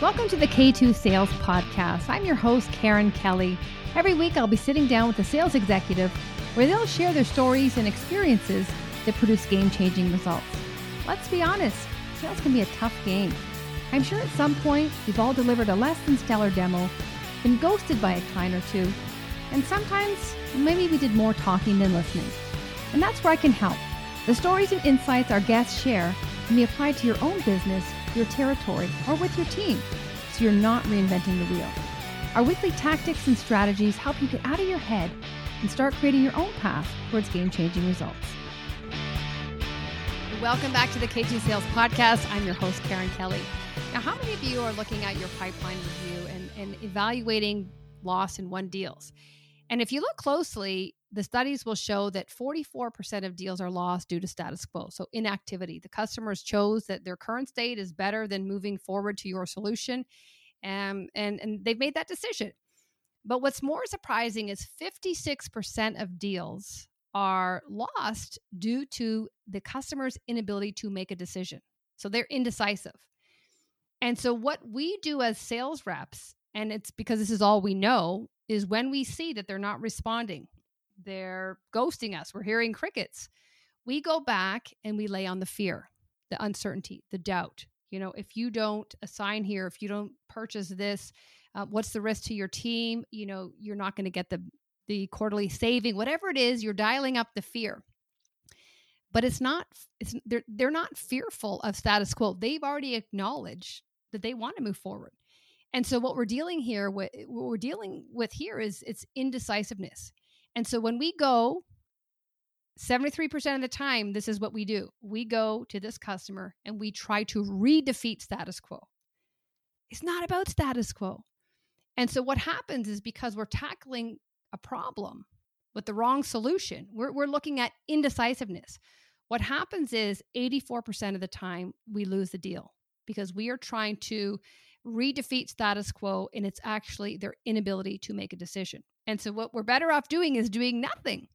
Welcome to the K2 Sales Podcast. I'm your host, Karen Kelly. Every week, I'll be sitting down with a sales executive where they'll share their stories and experiences that produce game changing results. Let's be honest, sales can be a tough game. I'm sure at some point we've all delivered a less than stellar demo, been ghosted by a client or two, and sometimes maybe we did more talking than listening. And that's where I can help. The stories and insights our guests share can be applied to your own business your territory, or with your team so you're not reinventing the wheel. Our weekly tactics and strategies help you get out of your head and start creating your own path towards game changing results. Welcome back to the K2 Sales Podcast. I'm your host, Karen Kelly. Now, how many of you are looking at your pipeline review and, and evaluating loss in won deals? And if you look closely, the studies will show that 44% of deals are lost due to status quo. So, inactivity. The customers chose that their current state is better than moving forward to your solution. Um, and, and they've made that decision. But what's more surprising is 56% of deals are lost due to the customer's inability to make a decision. So, they're indecisive. And so, what we do as sales reps, and it's because this is all we know, is when we see that they're not responding, they're ghosting us, we're hearing crickets, we go back and we lay on the fear, the uncertainty, the doubt. You know, if you don't assign here, if you don't purchase this, uh, what's the risk to your team? You know, you're not going to get the the quarterly saving, whatever it is, you're dialing up the fear. But it's not. It's they're they're not fearful of status quo. They've already acknowledged that they want to move forward. And so what we're dealing here what we're dealing with here is it's indecisiveness. And so when we go 73% of the time this is what we do. We go to this customer and we try to redefeat status quo. It's not about status quo. And so what happens is because we're tackling a problem with the wrong solution, we're, we're looking at indecisiveness. What happens is 84% of the time we lose the deal because we are trying to redefeat status quo and it's actually their inability to make a decision. And so what we're better off doing is doing nothing.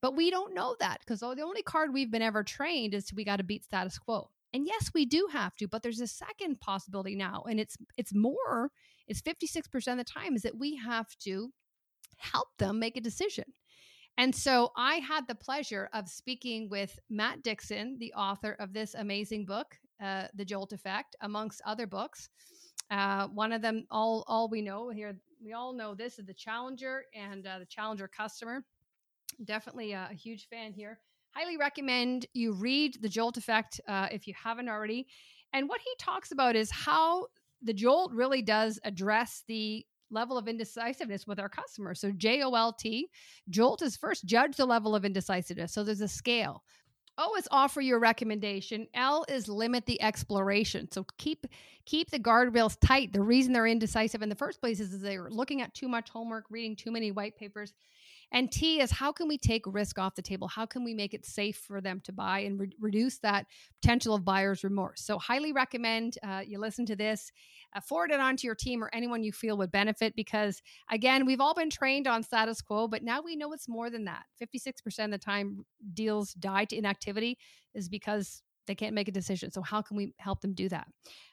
But we don't know that because the only card we've been ever trained is we got to beat status quo. And yes, we do have to, but there's a second possibility now, and it's it's more. It's 56% of the time is that we have to help them make a decision. And so I had the pleasure of speaking with Matt Dixon, the author of this amazing book, uh, The Jolt Effect, amongst other books. Uh, one of them, all all we know here, we all know this is the Challenger and uh, the Challenger customer. Definitely a, a, huge fan here. Highly recommend you read the Jolt Effect uh, if you haven't already. And what he talks about is how the Jolt really does address the level of indecisiveness with our customers. So J O L T, Jolt is first judge the level of indecisiveness. So there's a scale. O is offer your recommendation. L is limit the exploration. So keep keep the guardrails tight. The reason they're indecisive in the first place is they're looking at too much homework, reading too many white papers. And T is how can we take risk off the table? How can we make it safe for them to buy and re- reduce that potential of buyer's remorse? So, highly recommend uh, you listen to this, uh, forward it on to your team or anyone you feel would benefit because, again, we've all been trained on status quo, but now we know it's more than that. 56% of the time deals die to inactivity is because they can't make a decision. So, how can we help them do that?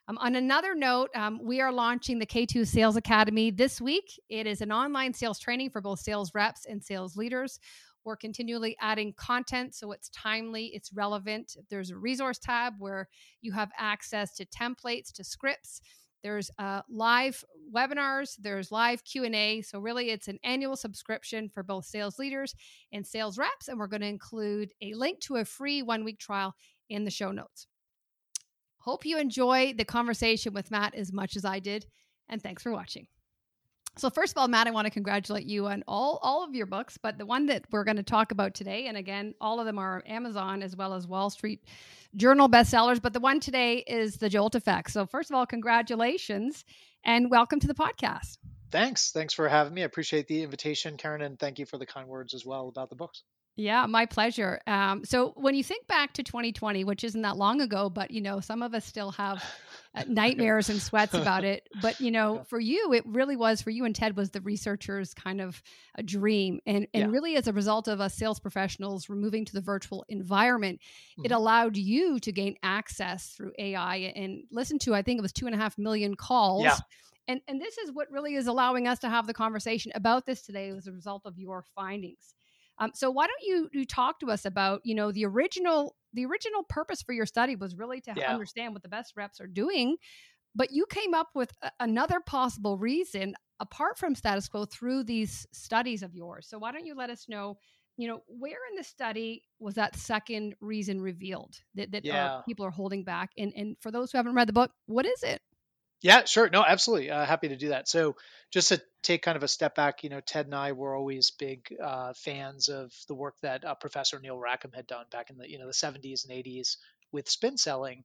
Um, on another note, um, we are launching the K2 Sales Academy this week. It is an online sales training for both sales reps and sales leaders. We're continually adding content so it's timely, it's relevant. There's a resource tab where you have access to templates, to scripts. There's uh, live webinars. There's live Q and A. So really, it's an annual subscription for both sales leaders and sales reps. And we're going to include a link to a free one week trial in the show notes. Hope you enjoy the conversation with Matt as much as I did, and thanks for watching. So first of all, Matt, I want to congratulate you on all all of your books, but the one that we're going to talk about today, and again, all of them are Amazon as well as Wall Street Journal bestsellers, but the one today is The Jolt Effect. So first of all, congratulations and welcome to the podcast. Thanks. Thanks for having me. I appreciate the invitation, Karen, and thank you for the kind words as well about the books. Yeah, my pleasure. Um, so when you think back to 2020, which isn't that long ago, but you know, some of us still have uh, nightmares and sweats about it. But you know, for you, it really was for you and Ted was the researchers' kind of a dream, and and yeah. really as a result of us sales professionals removing to the virtual environment, mm-hmm. it allowed you to gain access through AI and listen to I think it was two and a half million calls. Yeah. And, and this is what really is allowing us to have the conversation about this today as a result of your findings. Um, so why don't you you talk to us about you know the original the original purpose for your study was really to yeah. understand what the best reps are doing, but you came up with a, another possible reason apart from status quo through these studies of yours. So why don't you let us know? You know, where in the study was that second reason revealed that, that uh, yeah. uh, people are holding back? And and for those who haven't read the book, what is it? Yeah, sure. No, absolutely. Uh, happy to do that. So, just to take kind of a step back, you know, Ted and I were always big uh, fans of the work that uh, Professor Neil Rackham had done back in the you know the 70s and 80s with spin selling.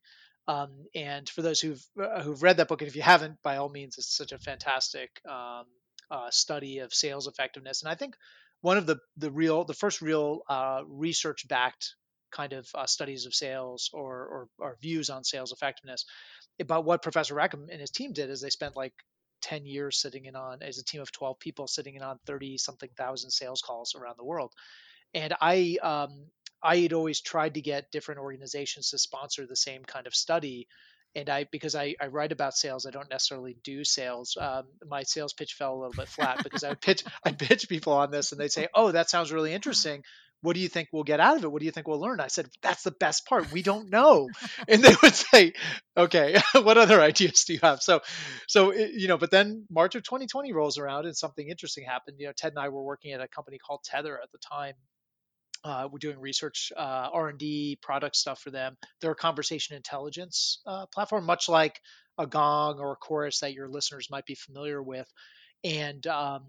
Um, and for those who've uh, who've read that book, and if you haven't, by all means, it's such a fantastic um, uh, study of sales effectiveness. And I think one of the the real the first real uh, research backed kind of studies of sales or, or, or views on sales effectiveness But what Professor Rackham and his team did is they spent like 10 years sitting in on as a team of 12 people sitting in on 30 something thousand sales calls around the world. And I um, I had always tried to get different organizations to sponsor the same kind of study. And I, because I, I write about sales, I don't necessarily do sales. Um, my sales pitch fell a little bit flat because I pitch, I pitch people on this, and they'd say, "Oh, that sounds really interesting what do you think we'll get out of it? What do you think we'll learn? I said, that's the best part. We don't know. and they would say, okay, what other ideas do you have? So, so, you know, but then March of 2020 rolls around and something interesting happened. You know, Ted and I were working at a company called Tethr at the time. Uh, we're doing research, uh, R&D, product stuff for them. They're a conversation intelligence uh, platform, much like a Gong or a Chorus that your listeners might be familiar with. And um,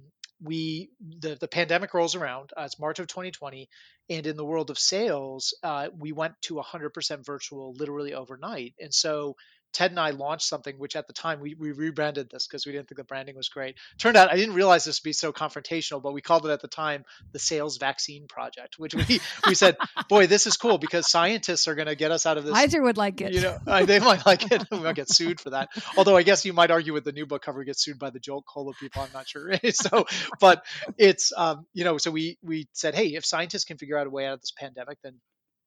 we the, the pandemic rolls around uh, it's march of 2020 and in the world of sales uh, we went to 100% virtual literally overnight. And so Ted and I launched something which at the time we, we rebranded this because we didn't think the branding was great. Turned out I didn't realize this would be so confrontational, but we called it at the time the Sales Vaccine Project, which we we said, boy, this is cool because scientists are going to get us out of this. Pfizer would like it. You know, they might like it. we might get sued for that. Although I guess you might argue with the new book cover gets sued by the Jolt Cola people. I'm not sure. so, but it's um, you know, so we we said, hey, if scientists can figure out a way out of this pandemic, then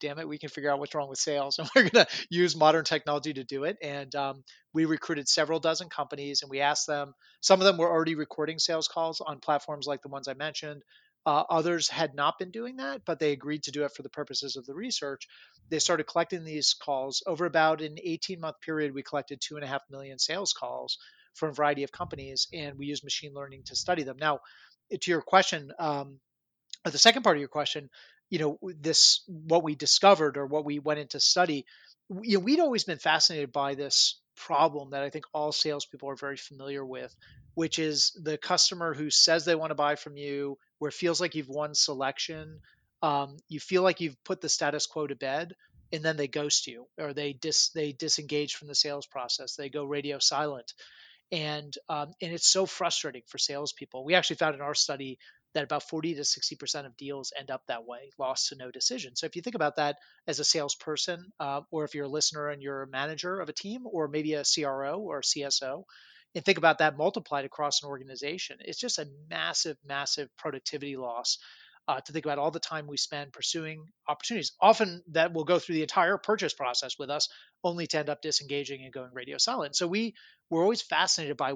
damn it, we can figure out what's wrong with sales, and we're going to use modern technology to do it. And um, we recruited several dozen companies, and we asked them. Some of them were already recording sales calls on platforms like the ones I mentioned. Uh, others had not been doing that, but they agreed to do it for the purposes of the research. They started collecting these calls over about an 18 month period. We collected two and a half million sales calls from a variety of companies, and we used machine learning to study them. Now, to your question, um, the second part of your question, you know this what we discovered or what we went into study you know, we'd always been fascinated by this problem that I think all salespeople are very familiar with, which is the customer who says they want to buy from you, where it feels like you've won selection, um, you feel like you've put the status quo to bed, and then they ghost you or they dis they disengage from the sales process, they go radio silent, and um, and it's so frustrating for salespeople. We actually found in our study that about 40 to 60% of deals end up that way, lost to no decision. So if you think about that as a salesperson, uh, or if you're a listener and you're a manager of a team, or maybe a CRO or a CSO, and think about that multiplied across an organization, it's just a massive, massive productivity loss uh, to think about all the time we spend pursuing opportunities. Often that will go through the entire purchase process with us, only to end up disengaging and going radio silent. So we were always fascinated by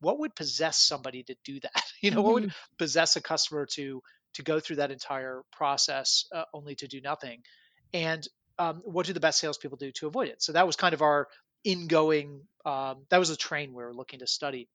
what would possess somebody to do that. You know, mm-hmm. what would mm-hmm. possess a customer to to go through that entire process uh, only to do nothing, and um, what do the best salespeople do to avoid it? So that was kind of our ingoing. Um, that was the train we were looking to study.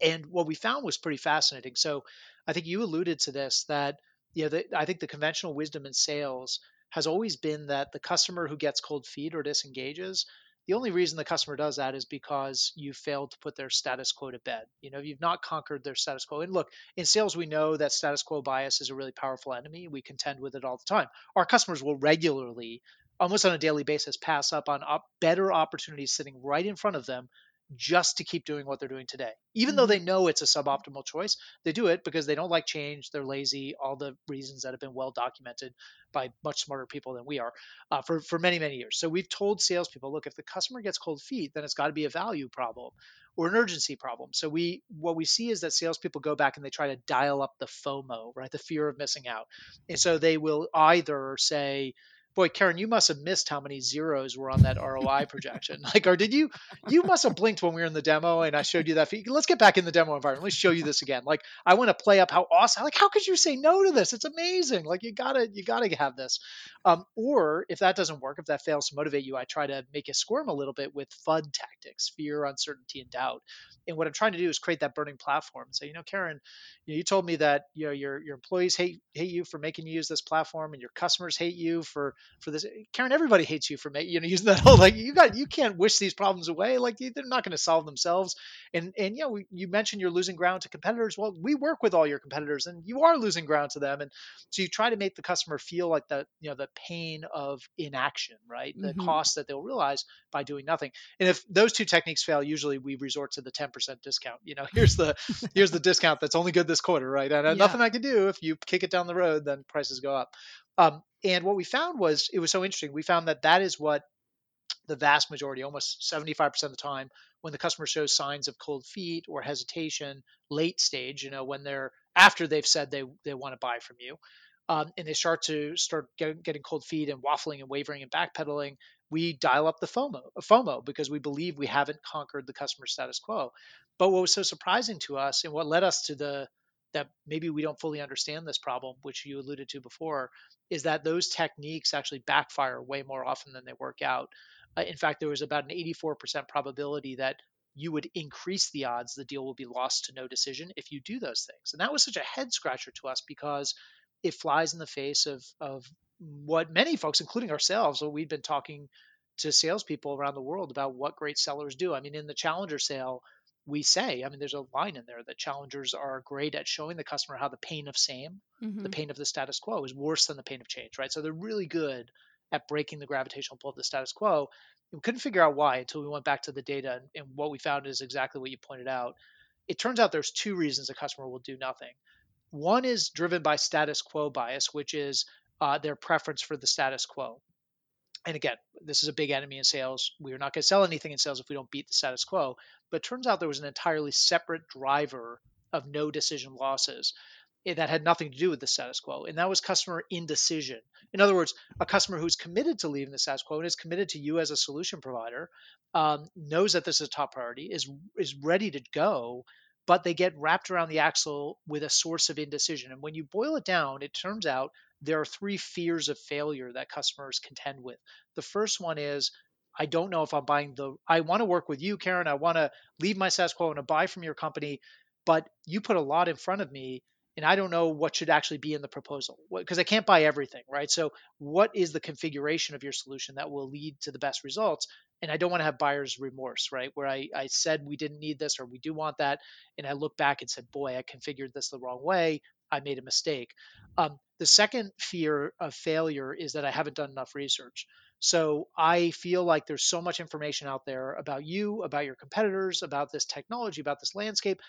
And what we found was pretty fascinating. So I think you alluded to this that you know the, I think the conventional wisdom in sales has always been that the customer who gets cold feet or disengages, the only reason the customer does that is because you failed to put their status quo to bed. You know, you've not conquered their status quo. And look, in sales, we know that status quo bias is a really powerful enemy. We contend with it all the time. Our customers will regularly, almost on a daily basis, pass up on op- better opportunities sitting right in front of them just to keep doing what they're doing today. Even mm-hmm. though they know it's a suboptimal choice, they do it because they don't like change, they're lazy, all the reasons that have been well documented by much smarter people than we are uh, for, for many, many years. So we've told salespeople, look, if the customer gets cold feet, then it's got to be a value problem or an urgency problem. So we what we see is that salespeople go back and they try to dial up the FOMO, right? The fear of missing out. And so they will either say, boy, Karen, you must have missed how many zeros were on that ROI projection. Like, or did you, you must have blinked when we were in the demo and I showed you that. Let's get back in the demo environment. Let's show you this again. Like, I want to play up how awesome, like, how could you say no to this? It's amazing. Like, you gotta, you gotta have this. Um, or if that doesn't work, if that fails to motivate you, I try to make you squirm a little bit with FUD tactics, fear, uncertainty, and doubt. And what I'm trying to do is create that burning platform. So, you know, Karen, you, know, you told me that, you know, your, your employees hate, hate you for making you use this platform and your customers hate you for, for this. Karen, everybody hates you for making, you know, using that whole, like, you got, you can't wish these problems away. Like they're not going to solve themselves. And, and, you know, you mentioned you're losing ground to competitors. Well, we work with all your competitors and you are losing ground to them. And so you try to make the customer feel like the, you know, the pain of inaction, right? The mm-hmm. cost that they'll realize by doing nothing. And if those two techniques fail, usually we resort to the 10% discount. You know, here's the, here's the discount that's only good this quarter, right? And uh, yeah. nothing I can do. If you kick it down the road, then prices go up. Um, and what we found was it was so interesting. We found that that is what the vast majority, almost 75% of the time, when the customer shows signs of cold feet or hesitation, late stage, you know, when they're after they've said they they want to buy from you, um, and they start to start get, getting cold feet and waffling and wavering and backpedaling, we dial up the FOMO, FOMO because we believe we haven't conquered the customer status quo. But what was so surprising to us and what led us to the that maybe we don't fully understand this problem, which you alluded to before, is that those techniques actually backfire way more often than they work out. Uh, in fact, there was about an 84% probability that you would increase the odds the deal will be lost to no decision if you do those things. And that was such a head scratcher to us because it flies in the face of, of what many folks, including ourselves, well, we've been talking to salespeople around the world about what great sellers do. I mean, in the Challenger sale, we say, I mean, there's a line in there that challengers are great at showing the customer how the pain of same, mm-hmm. the pain of the status quo is worse than the pain of change, right? So they're really good at breaking the gravitational pull of the status quo. We couldn't figure out why until we went back to the data. And, and what we found is exactly what you pointed out. It turns out there's two reasons a customer will do nothing. One is driven by status quo bias, which is uh, their preference for the status quo and again, this is a big enemy in sales. We are not going to sell anything in sales if we don't beat the status quo. But turns out there was an entirely separate driver of no decision losses that had nothing to do with the status quo, and that was customer indecision. In other words, a customer who's committed to leaving the status quo and is committed to you as a solution provider, um, knows that this is a top priority, is is ready to go, but they get wrapped around the axle with a source of indecision. And when you boil it down, it turns out there are three fears of failure that customers contend with. The first one is I don't know if I'm buying the I want to work with you, Karen. I want to leave my status quo and to buy from your company, but you put a lot in front of me and I don't know what should actually be in the proposal because I can't buy everything, right? So, what is the configuration of your solution that will lead to the best results? And I don't want to have buyer's remorse, right? Where I, I said we didn't need this or we do want that. And I look back and said, boy, I configured this the wrong way. I made a mistake. Um, the second fear of failure is that I haven't done enough research. So I feel like there's so much information out there about you, about your competitors, about this technology, about this landscape.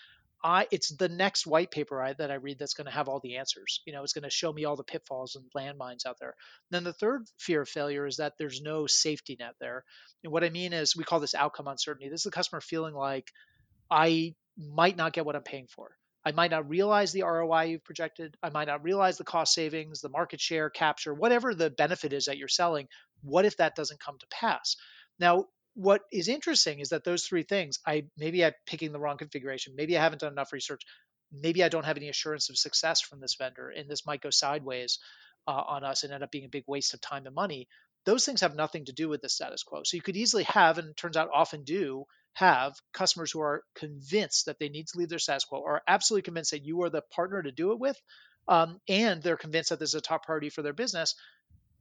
I it's the next white paper I, that I read that's going to have all the answers. You know, it's going to show me all the pitfalls and landmines out there. And then the third fear of failure is that there's no safety net there. And what I mean is we call this outcome uncertainty. This is the customer feeling like I might not get what I'm paying for. I might not realize the ROI you've projected. I might not realize the cost savings, the market share capture, whatever the benefit is that you're selling. What if that doesn't come to pass? Now, what is interesting is that those three things, I maybe I'm picking the wrong configuration, maybe I haven't done enough research, maybe I don't have any assurance of success from this vendor, and this might go sideways uh, on us and end up being a big waste of time and money. Those things have nothing to do with the status quo. So you could easily have, and turns out often do, have customers who are convinced that they need to leave their status quo, or absolutely convinced that you are the partner to do it with, um, and they're convinced that this is a top priority for their business,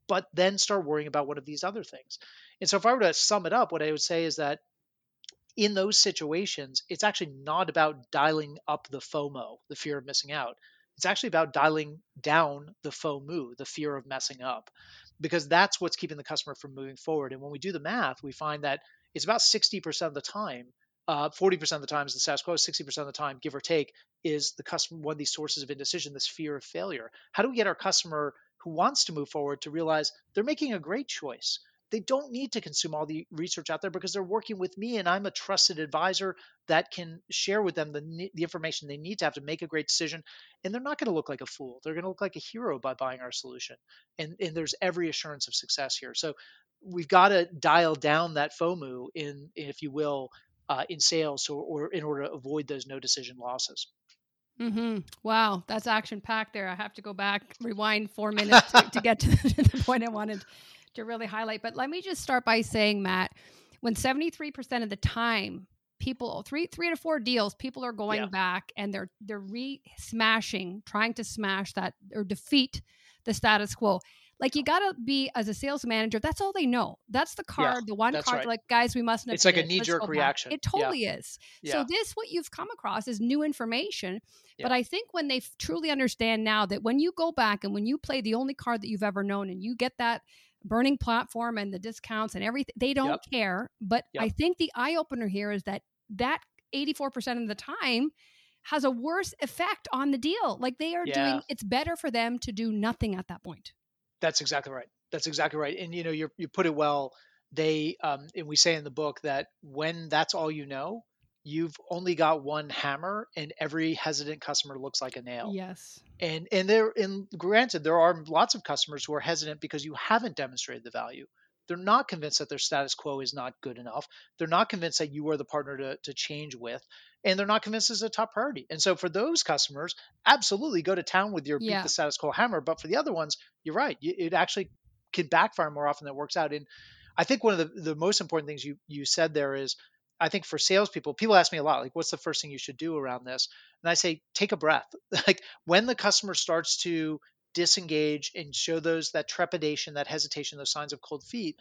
but then start worrying about one of these other things. And so, if I were to sum it up, what I would say is that in those situations, it's actually not about dialing up the FOMO, the fear of missing out. It's actually about dialing down the FOMO, the fear of messing up, because that's what's keeping the customer from moving forward. And when we do the math, we find that it's about 60% of the time uh, 40% of the time is the status quo, 60% of the time, give or take, is the customer one of these sources of indecision, this fear of failure. How do we get our customer who wants to move forward to realize they're making a great choice? They don't need to consume all the research out there because they're working with me and I'm a trusted advisor that can share with them the, the information they need to have to make a great decision. And they're not going to look like a fool. They're going to look like a hero by buying our solution. And, and there's every assurance of success here. So we've got to dial down that FOMO in, if you will, uh, in sales or, or in order to avoid those no decision losses. Mm-hmm. Wow, that's action packed there. I have to go back, rewind four minutes to, to get to the, to the point I wanted to really highlight. But let me just start by saying, Matt, when 73% of the time people three three to four deals people are going yeah. back and they're they're re smashing trying to smash that or defeat the status quo like you gotta be as a sales manager. That's all they know. That's the card, yeah, the one card. Right. Like guys, we must. It's like a knee jerk reaction. It totally yeah. is. So this, what you've come across, is new information. But I think when they truly understand now that when you go back and when you play the only card that you've ever known, and you get that burning platform and the discounts and everything, they don't yep. care. But yep. I think the eye opener here is that that 84% of the time has a worse effect on the deal. Like they are doing, it's better for them to do nothing at that point. That's exactly right. That's exactly right. And you know, you you put it well. They um, and we say in the book that when that's all you know, you've only got one hammer, and every hesitant customer looks like a nail. Yes. And and there, and granted, there are lots of customers who are hesitant because you haven't demonstrated the value. They're not convinced that their status quo is not good enough. They're not convinced that you are the partner to, to change with and they're not convinced it's a top priority. And so for those customers, absolutely go to town with your yeah. beat the status quo hammer. But for the other ones, you're right. It actually can backfire more often than it works out. And I think one of the, the most important things you you said there is I think for salespeople, people ask me a lot, like, what's the first thing you should do around this? And I say, take a breath. like when the customer starts to disengage and show those that trepidation, that hesitation, those signs of cold feet,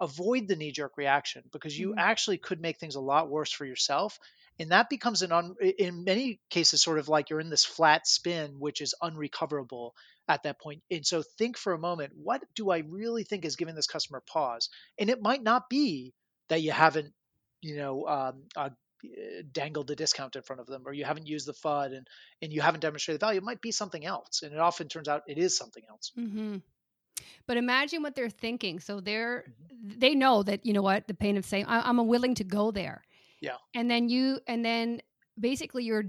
avoid the knee jerk reaction because you mm-hmm. actually could make things a lot worse for yourself and that becomes an un, in many cases sort of like you're in this flat spin which is unrecoverable at that point and so think for a moment what do i really think is giving this customer pause and it might not be that you haven't you know um, uh, dangled a discount in front of them or you haven't used the fud and and you haven't demonstrated value it might be something else and it often turns out it is something else mm-hmm. But imagine what they're thinking. So they're mm-hmm. they know that you know what the pain of saying I'm willing to go there. Yeah. And then you and then basically you're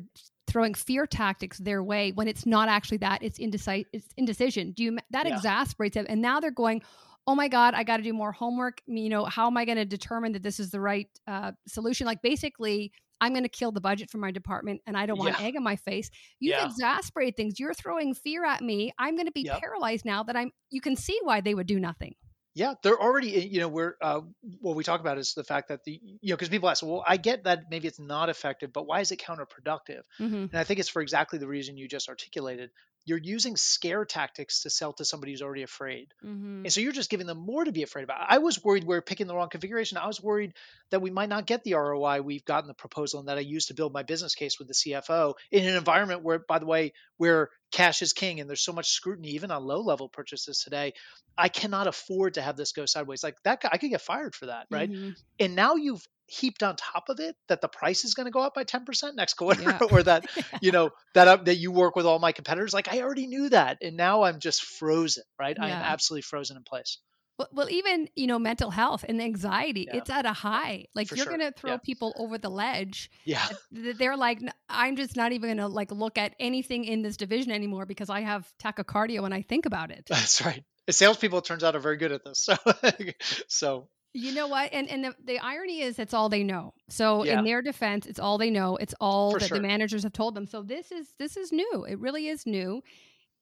throwing fear tactics their way when it's not actually that it's indecisive it's indecision do you that yeah. exasperates them and now they're going oh my god i got to do more homework you know how am i going to determine that this is the right uh, solution like basically i'm going to kill the budget for my department and i don't want yeah. egg on my face you've yeah. exasperated things you're throwing fear at me i'm going to be yep. paralyzed now that i'm you can see why they would do nothing yeah, they're already, eh, you know, we're, uh, what we talk about is the fact that the, you know, because people ask, well, I get that maybe it's not effective, but why is it counterproductive? Mm-hmm. And I think it's for exactly the reason you just articulated you're using scare tactics to sell to somebody who's already afraid. Mm-hmm. And so you're just giving them more to be afraid about. I was worried we are picking the wrong configuration. I was worried that we might not get the ROI we've gotten the proposal and that I used to build my business case with the CFO in an environment where, by the way, where cash is king and there's so much scrutiny even on low level purchases today. I cannot afford to have this go sideways. Like that, guy, I could get fired for that, right? Mm-hmm. And now you've heaped on top of it that the price is going to go up by 10% next quarter yeah. or that you know that uh, that you work with all my competitors like i already knew that and now i'm just frozen right? Yeah. i'm absolutely frozen in place. Well, well, even you know mental health and anxiety it's at a high like For you're sure. going to throw people over the ledge yeah. they're like i'm just not even going to like look at anything in this division anymore because i have tachycardia when i think about it. That's right. Salespeople it turns out are very good at this so so you know what? And and the, the irony is that's all they know. So yeah. in their defense, it's all they know. It's all For that sure. the managers have told them. So this is this is new. It really is new.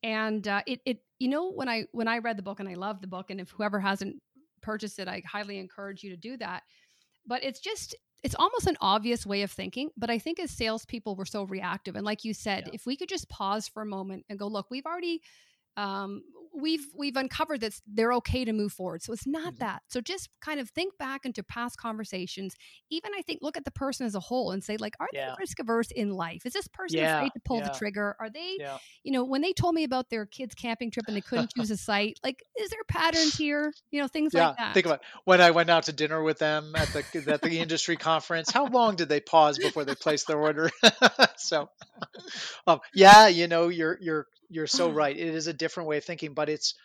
And uh, it it you know when I when I read the book and I love the book and if whoever hasn't purchased it, I highly encourage you to do that. But it's just it's almost an obvious way of thinking, but I think as salespeople, we're so reactive. And like you said, yeah. if we could just pause for a moment and go, look, we've already um, we've we've uncovered that they're okay to move forward. So it's not mm-hmm. that. So just kind of think back into past conversations. Even I think look at the person as a whole and say like, are yeah. they risk averse in life? Is this person yeah. afraid to pull yeah. the trigger? Are they, you know, when they told me about their kids camping trip and they couldn't choose a site, like, is there patterns here? You know, things like that. Think about it. when I went out to dinner with them at the at the industry conference. How long did they pause before they placed their order? so, um, yeah, you know, you're you're you're so right. It is a different way of thinking, but it's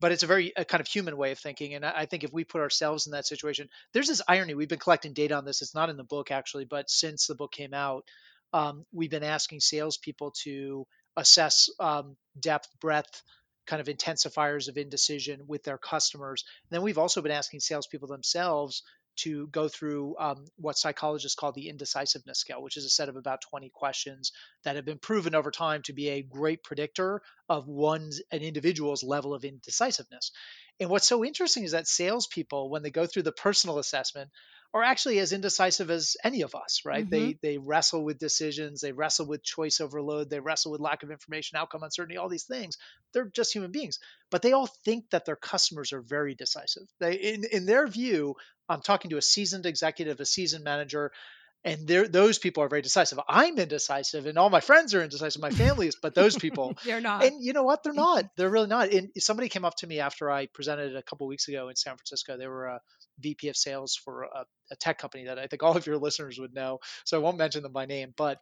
but it's a very a kind of human way of thinking. And I think if we put ourselves in that situation, there's this irony. We've been collecting data on this. It's not in the book actually, but since the book came out, um, we've been asking salespeople to assess um, depth, breadth, kind of intensifiers of indecision with their customers. And then we've also been asking salespeople themselves to go through um, what psychologists call the indecisiveness scale, which is a set of about 20 questions that have been proven over time to be a great predictor of one's an individual's level of indecisiveness. And what's so interesting is that salespeople, when they go through the personal assessment, are actually as indecisive as any of us, right? Mm-hmm. They they wrestle with decisions, they wrestle with choice overload, they wrestle with lack of information, outcome uncertainty, all these things. They're just human beings, but they all think that their customers are very decisive. They in in their view, I'm talking to a seasoned executive, a seasoned manager, and those people are very decisive. I'm indecisive, and all my friends are indecisive. My family is, but those people, they're not. And you know what? They're not. They're really not. And somebody came up to me after I presented a couple weeks ago in San Francisco. They were a VP of sales for a, a tech company that I think all of your listeners would know. So I won't mention them by name, but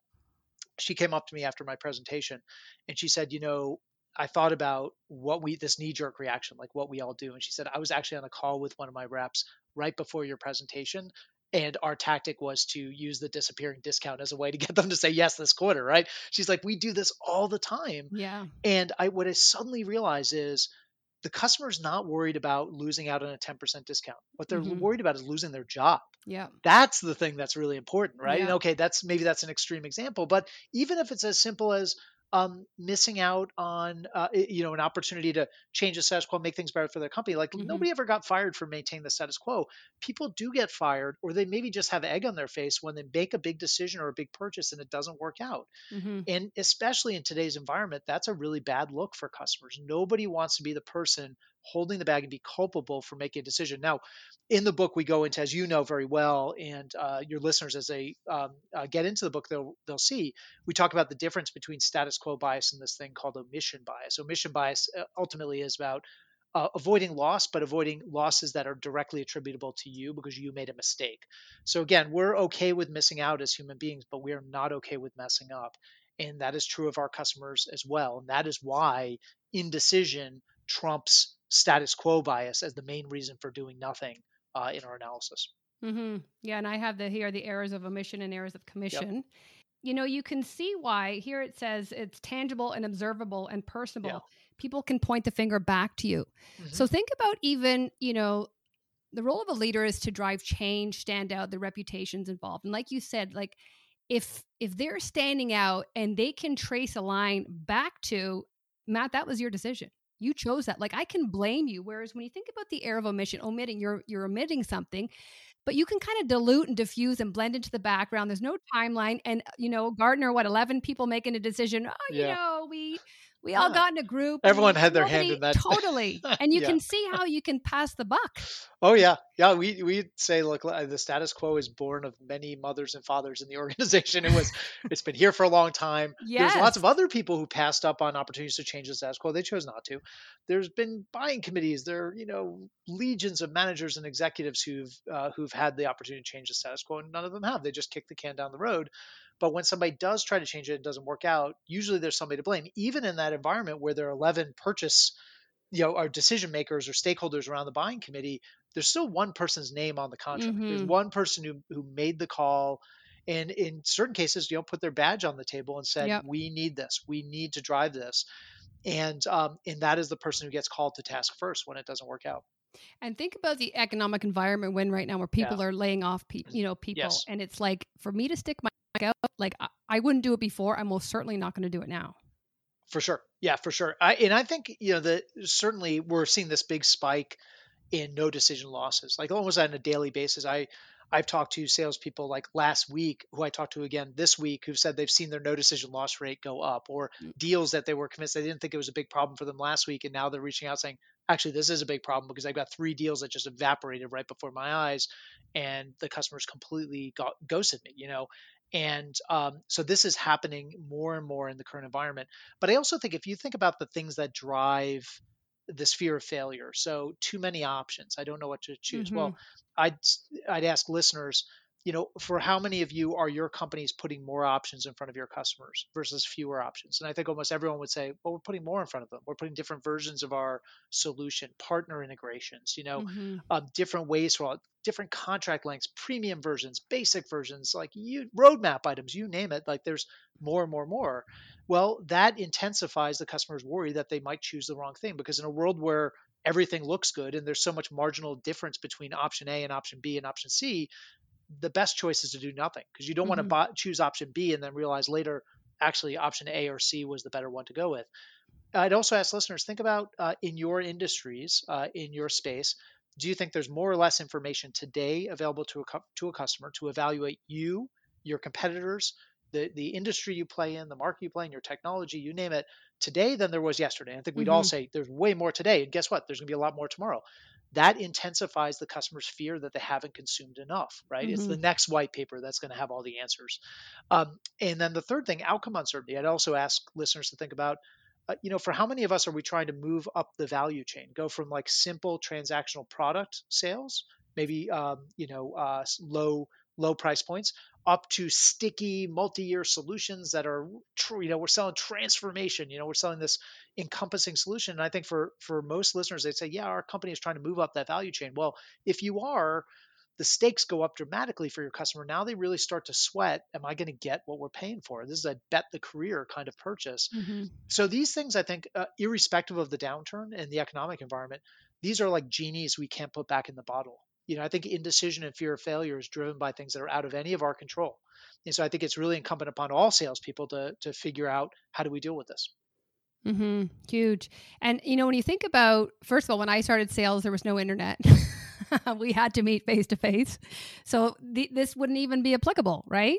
she came up to me after my presentation, and she said, you know. I thought about what we this knee jerk reaction, like what we all do. And she said, I was actually on a call with one of my reps right before your presentation and our tactic was to use the disappearing discount as a way to get them to say yes this quarter right? She's like we do this all the time. Yeah. And i what i suddenly realize is the customer's not worried about losing out on a 10% discount. What they're mm-hmm. worried about is losing their job. Yeah. That's the thing that's really important right? Yeah. and okay that's maybe that's an extreme example but even if it's as simple as um, missing out on uh, you know an opportunity to change the status quo, make things better for their company. Like mm-hmm. nobody ever got fired for maintaining the status quo. People do get fired, or they maybe just have egg on their face when they make a big decision or a big purchase and it doesn't work out. Mm-hmm. And especially in today's environment, that's a really bad look for customers. Nobody wants to be the person holding the bag and be culpable for making a decision. Now, in the book, we go into, as you know very well, and uh, your listeners, as they um, uh, get into the book, they'll they'll see we talk about the difference between status quo bias and this thing called omission bias. Omission bias uh, ultimately is about uh, avoiding loss, but avoiding losses that are directly attributable to you because you made a mistake. So again, we're okay with missing out as human beings, but we are not okay with messing up. And that is true of our customers as well. And that is why indecision trumps status quo bias as the main reason for doing nothing uh, in our analysis. Mm-hmm. Yeah, and I have the here the errors of omission and errors of commission. Yep. You know, you can see why here it says it's tangible and observable and personable. Yeah. People can point the finger back to you. Mm-hmm. So think about even, you know, the role of a leader is to drive change, stand out, the reputations involved. And like you said, like if if they're standing out and they can trace a line back to Matt, that was your decision you chose that like i can blame you whereas when you think about the error of omission omitting you're you're omitting something but you can kind of dilute and diffuse and blend into the background there's no timeline and you know Gartner what 11 people making a decision oh yeah. you know we we all got in a group. Everyone had their hand in that. Totally. And you yeah. can see how you can pass the buck. Oh yeah. Yeah. We, we say, look, the status quo is born of many mothers and fathers in the organization. It was, it's been here for a long time. Yes. There's lots of other people who passed up on opportunities to change the status quo. They chose not to. There's been buying committees. There are, you know, legions of managers and executives who've, uh, who've had the opportunity to change the status quo and none of them have. They just kick the can down the road. But when somebody does try to change it and doesn't work out, usually there's somebody to blame. Even in that environment where there are 11 purchase, you know, are decision makers or stakeholders around the buying committee, there's still one person's name on the contract. Mm-hmm. There's one person who who made the call. And in certain cases, you know, put their badge on the table and said, yep. "We need this. We need to drive this," and um, and that is the person who gets called to task first when it doesn't work out. And think about the economic environment when right now where people yeah. are laying off, pe- you know, people, yes. and it's like for me to stick my out, like I, I wouldn't do it before. I'm most certainly not going to do it now. For sure, yeah, for sure. I and I think you know that certainly we're seeing this big spike in no decision losses, like almost on a daily basis. I I've talked to salespeople like last week who I talked to again this week who've said they've seen their no decision loss rate go up or mm. deals that they were convinced they didn't think it was a big problem for them last week. And now they're reaching out saying, actually, this is a big problem because I've got three deals that just evaporated right before my eyes and the customers completely got ghosted me, you know? And um, so this is happening more and more in the current environment. But I also think if you think about the things that drive this fear of failure. So too many options. I don't know what to choose. Mm-hmm. Well, I'd I'd ask listeners, you know, for how many of you are your companies putting more options in front of your customers versus fewer options? And I think almost everyone would say, well, we're putting more in front of them. We're putting different versions of our solution, partner integrations, you know, mm-hmm. um, different ways for all, different contract lengths, premium versions, basic versions, like you roadmap items, you name it. Like there's more and more and more. Well, that intensifies the customer's worry that they might choose the wrong thing because in a world where everything looks good and there's so much marginal difference between option A and option B and option C, the best choice is to do nothing because you don't mm-hmm. want to choose option B and then realize later actually option A or C was the better one to go with. I'd also ask listeners think about uh, in your industries, uh, in your space, do you think there's more or less information today available to a to a customer to evaluate you, your competitors, the the industry you play in, the market you play in, your technology, you name it, today than there was yesterday. I think we'd mm-hmm. all say there's way more today, and guess what? There's going to be a lot more tomorrow. That intensifies the customer's fear that they haven't consumed enough. Right? Mm-hmm. It's the mm-hmm. next white paper that's going to have all the answers. Um, and then the third thing, outcome uncertainty. I'd also ask listeners to think about. Uh, you know, for how many of us are we trying to move up the value chain, go from like simple transactional product sales, maybe um, you know uh, low low price points up to sticky multi-year solutions that are true you know we're selling transformation you know we're selling this encompassing solution. And i think for for most listeners they'd say yeah our company is trying to move up that value chain. Well if you are the stakes go up dramatically for your customer. Now they really start to sweat am i going to get what we're paying for? This is a bet the career kind of purchase. Mm-hmm. so these things i think uh, irrespective of the downturn and the economic environment these are like genies we can't put back in the bottle you know, I think indecision and fear of failure is driven by things that are out of any of our control. And so I think it's really incumbent upon all salespeople to to figure out how do we deal with this. Mm-hmm. Huge. And you know, when you think about, first of all, when I started sales, there was no internet. we had to meet face to face, so th- this wouldn't even be applicable, right?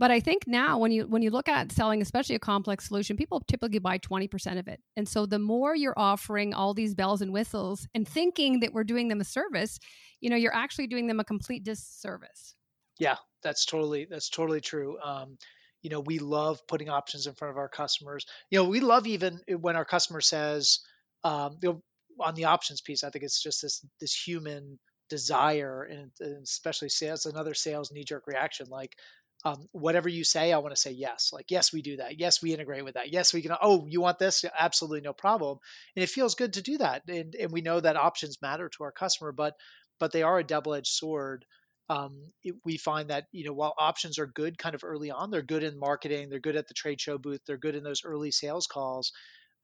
But I think now when you when you look at selling, especially a complex solution, people typically buy 20% of it. And so the more you're offering all these bells and whistles and thinking that we're doing them a service, you know, you're actually doing them a complete disservice. Yeah, that's totally that's totally true. Um, you know, we love putting options in front of our customers. You know, we love even when our customer says, um, you know, on the options piece, I think it's just this this human desire and, and especially sales another sales knee jerk reaction like um, whatever you say, I want to say yes. Like, yes, we do that. Yes, we integrate with that. Yes, we can. Oh, you want this? Absolutely no problem. And it feels good to do that. And, and we know that options matter to our customer, but but they are a double-edged sword. Um, it, we find that you know while options are good kind of early on, they're good in marketing, they're good at the trade show booth, they're good in those early sales calls.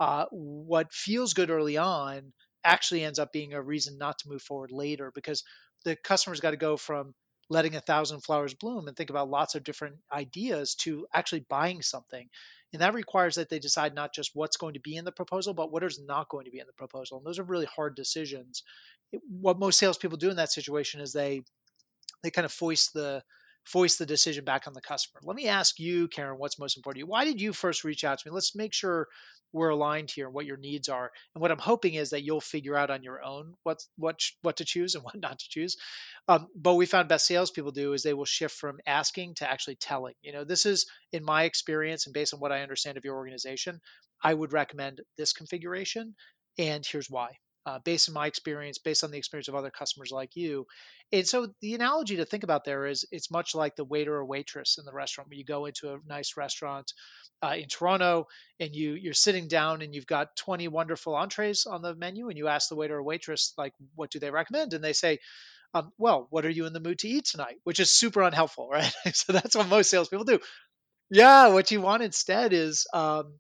Uh, what feels good early on actually ends up being a reason not to move forward later because the customer's got to go from letting a thousand flowers bloom and think about lots of different ideas to actually buying something. And that requires that they decide not just what's going to be in the proposal, but what is not going to be in the proposal. And those are really hard decisions. What most salespeople do in that situation is they they kind of foist the foist the decision back on the customer. Let me ask you, Karen, what's most important to you? Why did you first reach out to me? Let's make sure we're aligned here and what your needs are. And what I'm hoping is that you'll figure out on your own what what what to choose and what not to choose. Um, but we found best salespeople do is they will shift from asking to actually telling. You know, this is in my experience and based on what I understand of your organization, I would recommend this configuration, and here's why uh, based on my experience, based on the experience of other customers like you. And so the analogy to think about there is it's much like the waiter or waitress in the restaurant when you go into a nice restaurant uh, in Toronto and you you're sitting down and you've got 20 wonderful entrees on the menu and you ask the waiter or waitress like what do they recommend and they say um, well, what are you in the mood to eat tonight? Which is super unhelpful, right? so that's what most salespeople do. Yeah, what you want instead is um,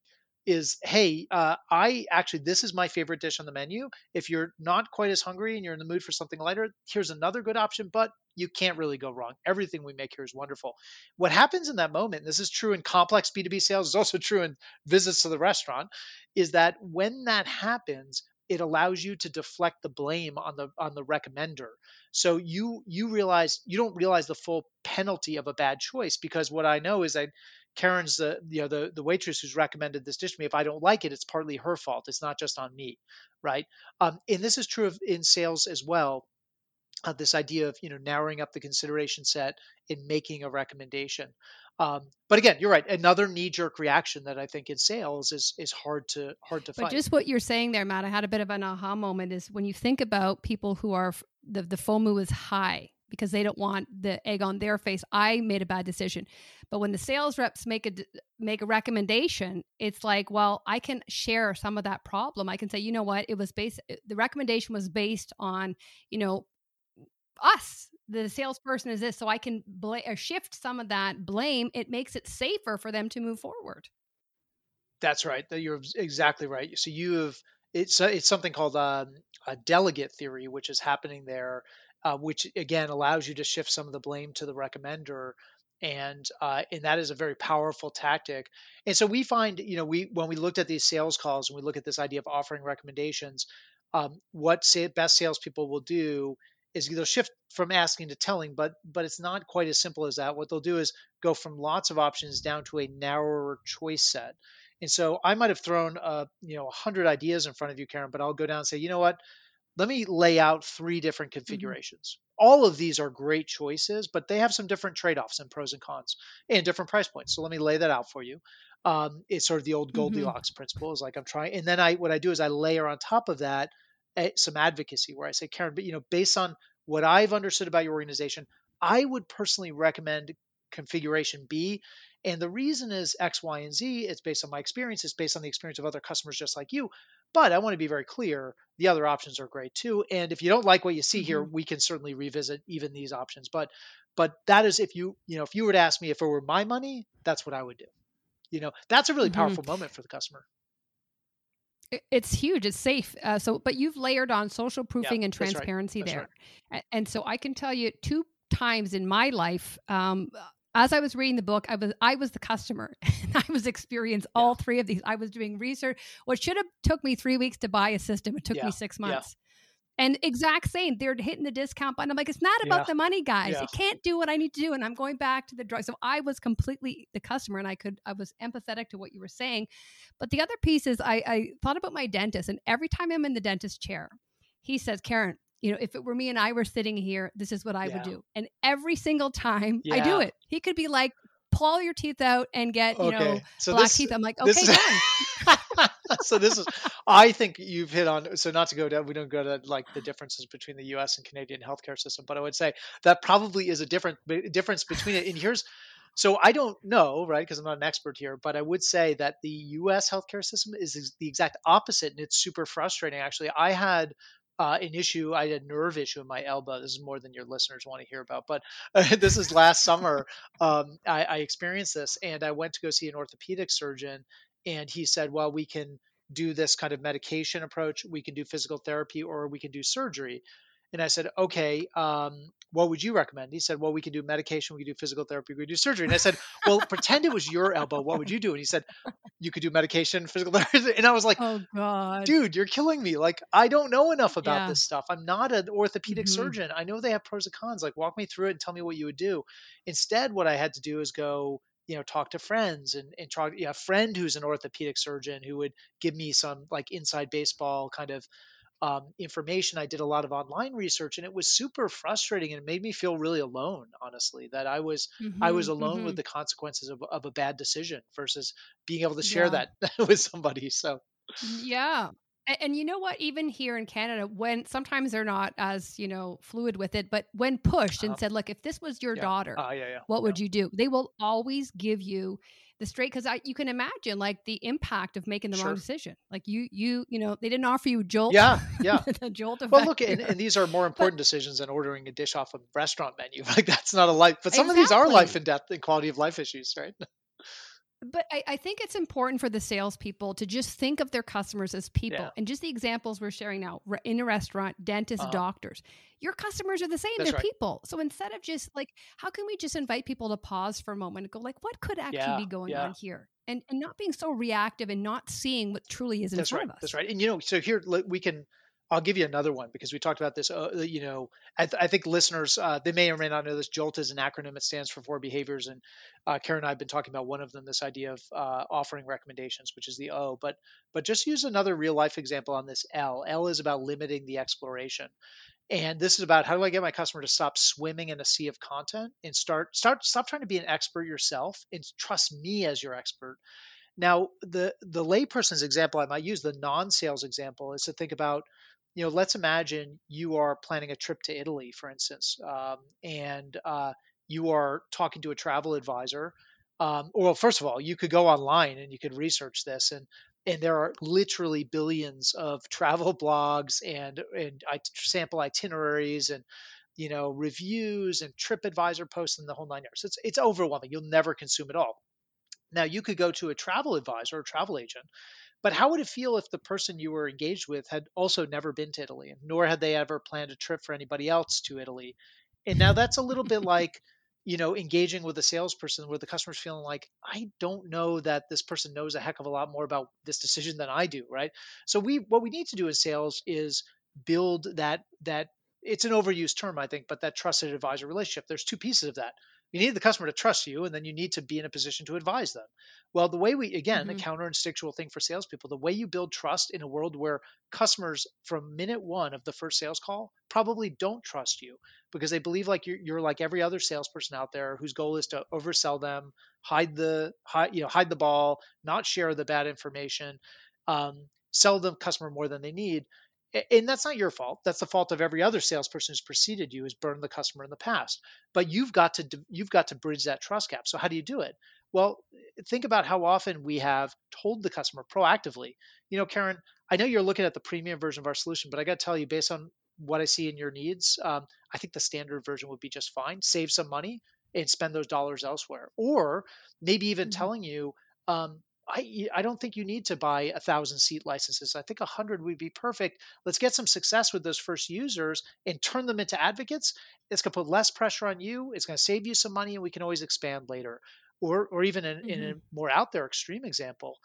is hey uh, i actually this is my favorite dish on the menu. If you're not quite as hungry and you're in the mood for something lighter here's another good option but you can't really go wrong. Everything we make here is wonderful. What happens in that moment this is true in complex b2b sales is also true in visits to the restaurant is that when that happens it allows you to deflect the blame on the on the recommender. So you you realize you don't realize the full penalty of a bad choice because what i know is that karen's the you know the, the waitress who's recommended this dish to me if i don't like it it's partly her fault it's not just on me right um, and this is true of in sales as well uh, this idea of you know narrowing up the consideration set in making a recommendation um, but again, you're right. Another knee-jerk reaction that I think in sales is is hard to hard to but fight. just what you're saying there, Matt, I had a bit of an aha moment. Is when you think about people who are the the FOMO is high because they don't want the egg on their face. I made a bad decision, but when the sales reps make a make a recommendation, it's like, well, I can share some of that problem. I can say, you know what, it was based. Uh, the recommendation was based on, you know, us. The salesperson is this. So i can bl- or uh, shift some of that blame. It makes it safer for them to move forward. That's right. You're exactly right. So you have it's uh, it's something called um, a delegate theory which is happening there uh, which again allows you to shift some of the blame to the recommender and uh, and that is a very powerful tactic and so we find you know we when we looked at these sales calls and we look at this idea of offering recommendations um, what say, best salespeople will do is they'll shift from asking to telling, but but it's not quite as simple as that. What they'll do is go from lots of options down to a narrower choice set. And so I might have thrown uh, you know a hundred ideas in front of you, Karen, but I'll go down and say, you know what? Let me lay out three different mm-hmm. configurations. Mm-hmm. All of these are great choices, but they have some different trade-offs and pros and cons and different price points. So let me lay that out for you. Um, it's sort of the old mm-hmm. Goldilocks mm-hmm. principle. Is like I'm trying, and then I what I do is I layer on top of that Eh, some advocacy where I say, Karen, but you know, based on what I've understood about your organization, I would personally recommend configuration B. And the reason is X, Y, and Z. It's based on my experience. It's based on the experience of other customers just like you. But I want to be very clear the other options are great too. And if you don't like what you see mm-hmm. here, we can certainly revisit even these options. But but that is if you you know if you were to ask me if it were my money, that's what I would do. You know, that's a really mm-hmm. powerful moment for the customer it's huge it's safe uh, so but you've layered on social proofing yeah, and transparency right. there right. and so i can tell you two times in my life um, as i was reading the book i was i was the customer i was experienced yeah. all three of these i was doing research what should have took me three weeks to buy a system it took yeah. me six months and exact same, they're hitting the discount button. I'm like, it's not about yeah. the money, guys. Yeah. It can't do what I need to do. And I'm going back to the drug. So I was completely the customer and I could, I was empathetic to what you were saying. But the other piece is I, I thought about my dentist. And every time I'm in the dentist chair, he says, Karen, you know, if it were me and I were sitting here, this is what I yeah. would do. And every single time I do it, he could be like, pull all your teeth out and get, you okay. know, so black this, teeth. I'm like, okay, done. so this is i think you've hit on so not to go down we don't go to like the differences between the us and canadian healthcare system but i would say that probably is a different difference between it and here's so i don't know right because i'm not an expert here but i would say that the us healthcare system is the exact opposite and it's super frustrating actually i had uh, an issue. I had a nerve issue in my elbow. This is more than your listeners want to hear about, but uh, this is last summer. Um, I, I, experienced this, and I went to go see an orthopedic surgeon, and he said, well, we can do this kind of medication approach, we can do physical therapy, or we can do surgery. And I said, okay, um, what would you recommend? He said, well, we can do medication, we can do physical therapy, we can do surgery. And I said, well, pretend it was your elbow. What would you do? And he said, you could do medication, physical therapy. And I was like, oh god, dude, you're killing me. Like, I don't know enough about yeah. this stuff. I'm not an orthopedic mm-hmm. surgeon. I know they have pros and cons. Like, walk me through it and tell me what you would do. Instead, what I had to do is go, you know talk to friends and and talk yeah, a friend who's an orthopedic surgeon who would give me some like inside baseball kind of um, information i did a lot of online research and it was super frustrating and it made me feel really alone honestly that i was mm-hmm, i was alone mm-hmm. with the consequences of, of a bad decision versus being able to share yeah. that with somebody so yeah and, you know what? Even here in Canada, when sometimes they're not as you know fluid with it, but when pushed and uh, said, "Look, if this was your yeah. daughter, uh, yeah, yeah, what would you do?" They will always give you the straight because you can imagine like the impact of making the sure. wrong decision. Like you, you, you know, they didn't offer you jolt. Yeah, yeah, the jolt. Well, look, and, and, these are more important but, decisions than ordering a dish off a restaurant menu. Like that's not a life, but some exactly. of these are life and death and quality of life issues, right? But I, I, think it's important for the salespeople to just think of their customers as people. Yeah. And just the examples we're sharing now in a restaurant, dentists, uh-huh. doctors, your customers are the same. That's They're right. people. So instead of just like, how can we just invite people to pause for a moment and go, like, what could actually yeah, be going yeah. on here? and, and not being so reactive and not seeing what truly is in That's front right. of us. That's right. And you know, so here we can. I'll give you another one because we talked about this. Uh, you know, I, th- I think listeners uh, they may or may not know this. JOLT is an acronym. It stands for four behaviors, and uh, Karen and I have been talking about one of them. This idea of uh, offering recommendations, which is the O. But but just use another real life example on this L. L is about limiting the exploration. And this is about how do I get my customer to stop swimming in a sea of content and start start stop trying to be an expert yourself and trust me as your expert now, the the layperson's example I might use, the non-sales example, is to think about, you know, let's imagine you are planning a trip to Italy, for instance, um, and uh, you are talking to a travel advisor. Um, well, first of all, you could go online and you could research this, and and there are literally billions of travel blogs and and sample itineraries and you know reviews and TripAdvisor posts and the whole nine yards. It's it's overwhelming. You'll never consume it all. Now, you could go to a travel advisor or travel agent, but how would it feel if the person you were engaged with had also never been to Italy, nor had they ever planned a trip for anybody else to Italy? And now that's a little bit like, you know, engaging with a salesperson where the customer's feeling like, I don't know that this person knows a heck of a lot more about this decision than I do, right? So we what we need to do in sales is build that that it's an overused term, I think, but that trusted advisor relationship. There's two pieces of that you need the customer to trust you and then you need to be in a position to advise them well the way we again mm-hmm. a counterinstinctual thing for salespeople the way you build trust in a world where customers from minute one of the first sales call probably don't trust you because they believe like you're, you're like every other salesperson out there whose goal is to oversell them hide the hide you know hide the ball not share the bad information um, sell the customer more than they need and that's not your fault. That's the fault of every other salesperson who's preceded you has burned the customer in the past. But you've got to you've got to bridge that trust gap. So how do you do it? Well think about how often we have told the customer proactively you know karen i know you're looking at the premium version of our solution but i got to tell you based on what i see in your needs um, i think the standard version would be just fine. Save some money and spend those dollars elsewhere. Or maybe even mm-hmm. telling you um, I, I don't think you need to buy a thousand seat licenses. I think a hundred would be perfect. Let's get some success with those first users and turn them into advocates. It's going to put less pressure on you. It's going to save you some money, and we can always expand later. Or, or even in, mm-hmm. in a mm-hmm. more out there extreme example,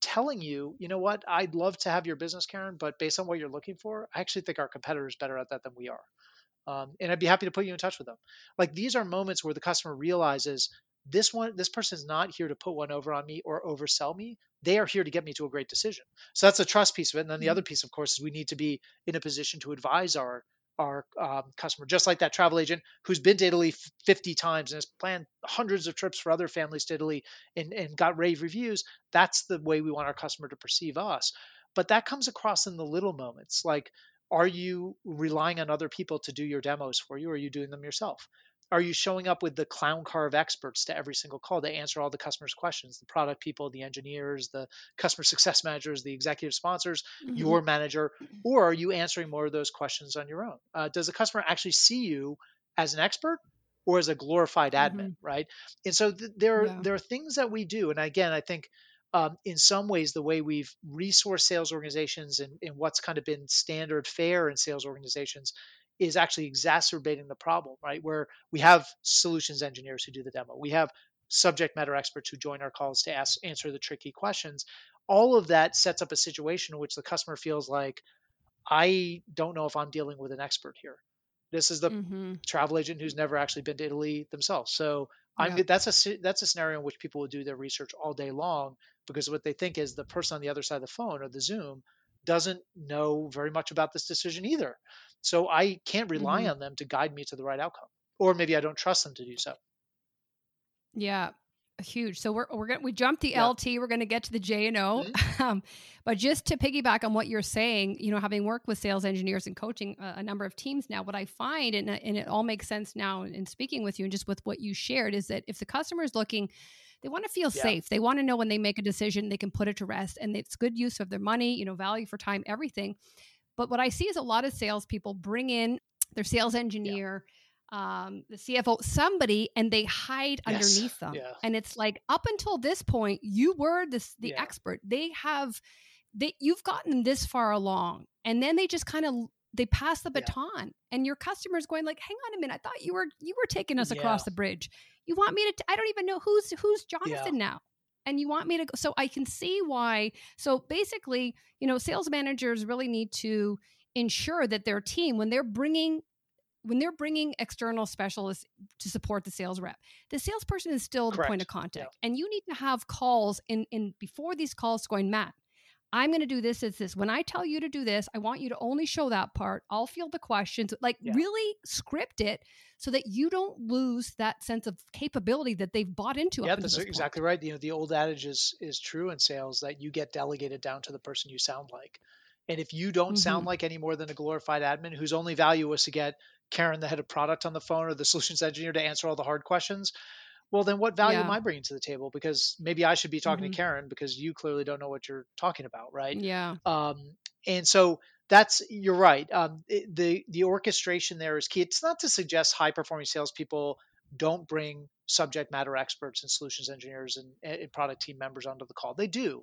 telling you, you know what, I'd love to have your business, Karen, but based on what you're looking for, I actually think our competitor is better at that than we are. Um, and I'd be happy to put you in touch with them. Like these are moments where the customer realizes this one this person is not here to put one over on me or oversell me. They are here to get me to a great decision. So that's a trust piece of it. And then the mm-hmm. other piece of course is we need to be in a position to advise our our um, customer just like that travel agent who's been to italy 50 times and has planned hundreds of trips for other families to italy and, and got rave reviews. That's the way we want our customer to perceive us. But that comes across in the little moments like are you relying on other people to do your demos for you or are you doing them yourself are you showing up with the clown car of experts to every single call to answer all the customers questions the product people the engineers the customer success managers the executive sponsors mm-hmm. your manager or are you answering more of those questions on your own uh, does the customer actually see you as an expert or as a glorified admin mm-hmm. right and so th- there yeah. there are things that we do and again i think um, in some ways the way we've resourced sales organizations and, and what's kind of been standard fare in sales organizations is actually exacerbating the problem, right? Where we have solutions engineers who do the demo, we have subject matter experts who join our calls to ask answer the tricky questions. All of that sets up a situation in which the customer feels like, I don't know if I'm dealing with an expert here. This is the mm-hmm. travel agent who's never actually been to Italy themselves. So I'm that's a that's a scenario in which people will do their research all day long because what they think is the person on the other side of the phone or the Zoom doesn't know very much about this decision either. So I can't rely mm-hmm. on them to guide me to the right outcome, or maybe I don't trust them to do so. Yeah, huge. So we're we're going we jumped the yeah. LT. We're going to get to the J and O. Mm-hmm. Um, but just to piggyback on what you're saying, you know, having worked with sales engineers and coaching a, a number of teams now, what I find, and, and it all makes sense now in speaking with you and just with what you shared, is that if the customer is looking they want to feel yeah. safe. They want to know when they make a decision, they can put it to rest and it's good use of their money, you know, value for time, everything. But what I see is a lot of salespeople bring in their sales engineer, yeah. um, the CFO, somebody, and they hide yes. underneath them. Yeah. And it's like up until this point, you were this the yeah. expert. They have that you've gotten them this far along, and then they just kind of they pass the baton, and your customer's going like, "Hang on a minute, I thought you were you were taking us across the bridge. You want me to? T- I don't even know who's who's Jonathan now." And you want me to go so i can see why so basically you know sales managers really need to ensure that their team when they're bringing when they're bringing external specialists to support the sales rep the salesperson is still Correct. the point of contact yeah. and you need to have calls in in before these calls going matt I'm going to do this. It's this. When I tell you to do this, I want you to only show that part. I'll field the questions. Like yeah. really script it so that you don't lose that sense of capability that they've bought into. Yeah, that's exactly right. You know, the old adage is is true in sales that you get delegated down to the person you sound like. And if you don't mm-hmm. sound like any more than a glorified admin whose only value was to get Karen, the head of product on the phone, or the solutions engineer to answer all the hard questions, well then what value yeah. am i bringing to the table? Because maybe i should be talking mm-hmm. to karen because you clearly don't know what you're talking about right? Yeah. Um and so that's you're right. Um it, the the orchestration there is key. It's not to suggest high performing salespeople don't bring subject matter experts and solutions engineers and, and product team members onto the call. They do.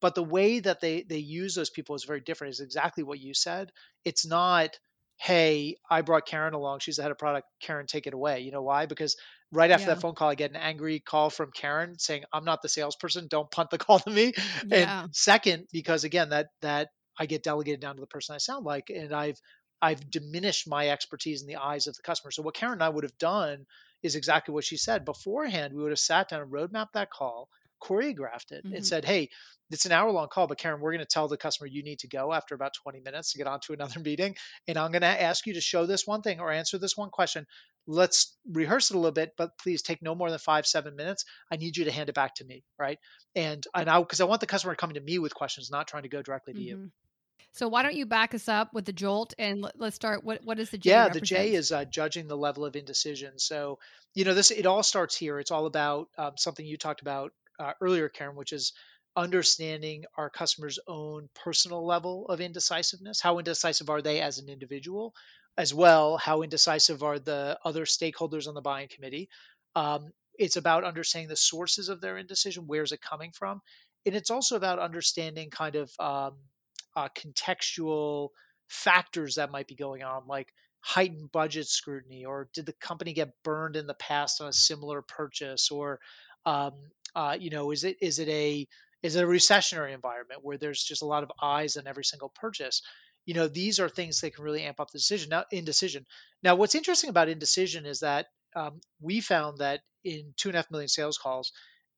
But the way that they they use those people is very different is exactly what you said. It's not hey i brought karen along she's the head of product karen take it away you know why because right after yeah. that phone call, I get an angry call from Karen saying, "I'm not the salesperson. Don't punt the call to me." Yeah. And second, because again, that that I get delegated down to the person I sound like, and I've I've diminished my expertise in the eyes of the customer. So what Karen and I would have done is exactly what she said beforehand. We would have sat down and roadmapped that call, choreographed it, mm-hmm. and said, "Hey, it's an hour long call, but Karen, we're going to tell the customer you need to go after about 20 minutes to get on to another meeting. And I'm going to ask you to show this one thing or answer this one question. Let's rehearse it a little bit, but please take no more than five, seven minutes. I need you to hand it back to me. Right. And, and I, because I want the customer coming to me with questions, not trying to go directly to mm-hmm. you. So why don't you back us up with the jolt and let, us start. What what is the J? Yeah, represent? the J is uh, judging the level of indecision. So you know this it all starts here. It's all about um, something you talked about uh, earlier, Karen, which is understanding our customers' own personal level of indecisiveness. How indecisive are they as an individual? As well, how indecisive are the other stakeholders on the buying committee? Um, it's about understanding the sources of their indecision. Where's it coming from? And it's also about understanding kind of um, uh, contextual factors that might be going on, like heightened budget scrutiny, or did the company get burned in the past on a similar purchase, or um, uh, you know, is it is it a is it a recessionary environment where there's just a lot of eyes on every single purchase? You know, these are things that can really amp up the decision. Now, indecision. Now, what's interesting about indecision is that um, we found that in two and a half million sales calls,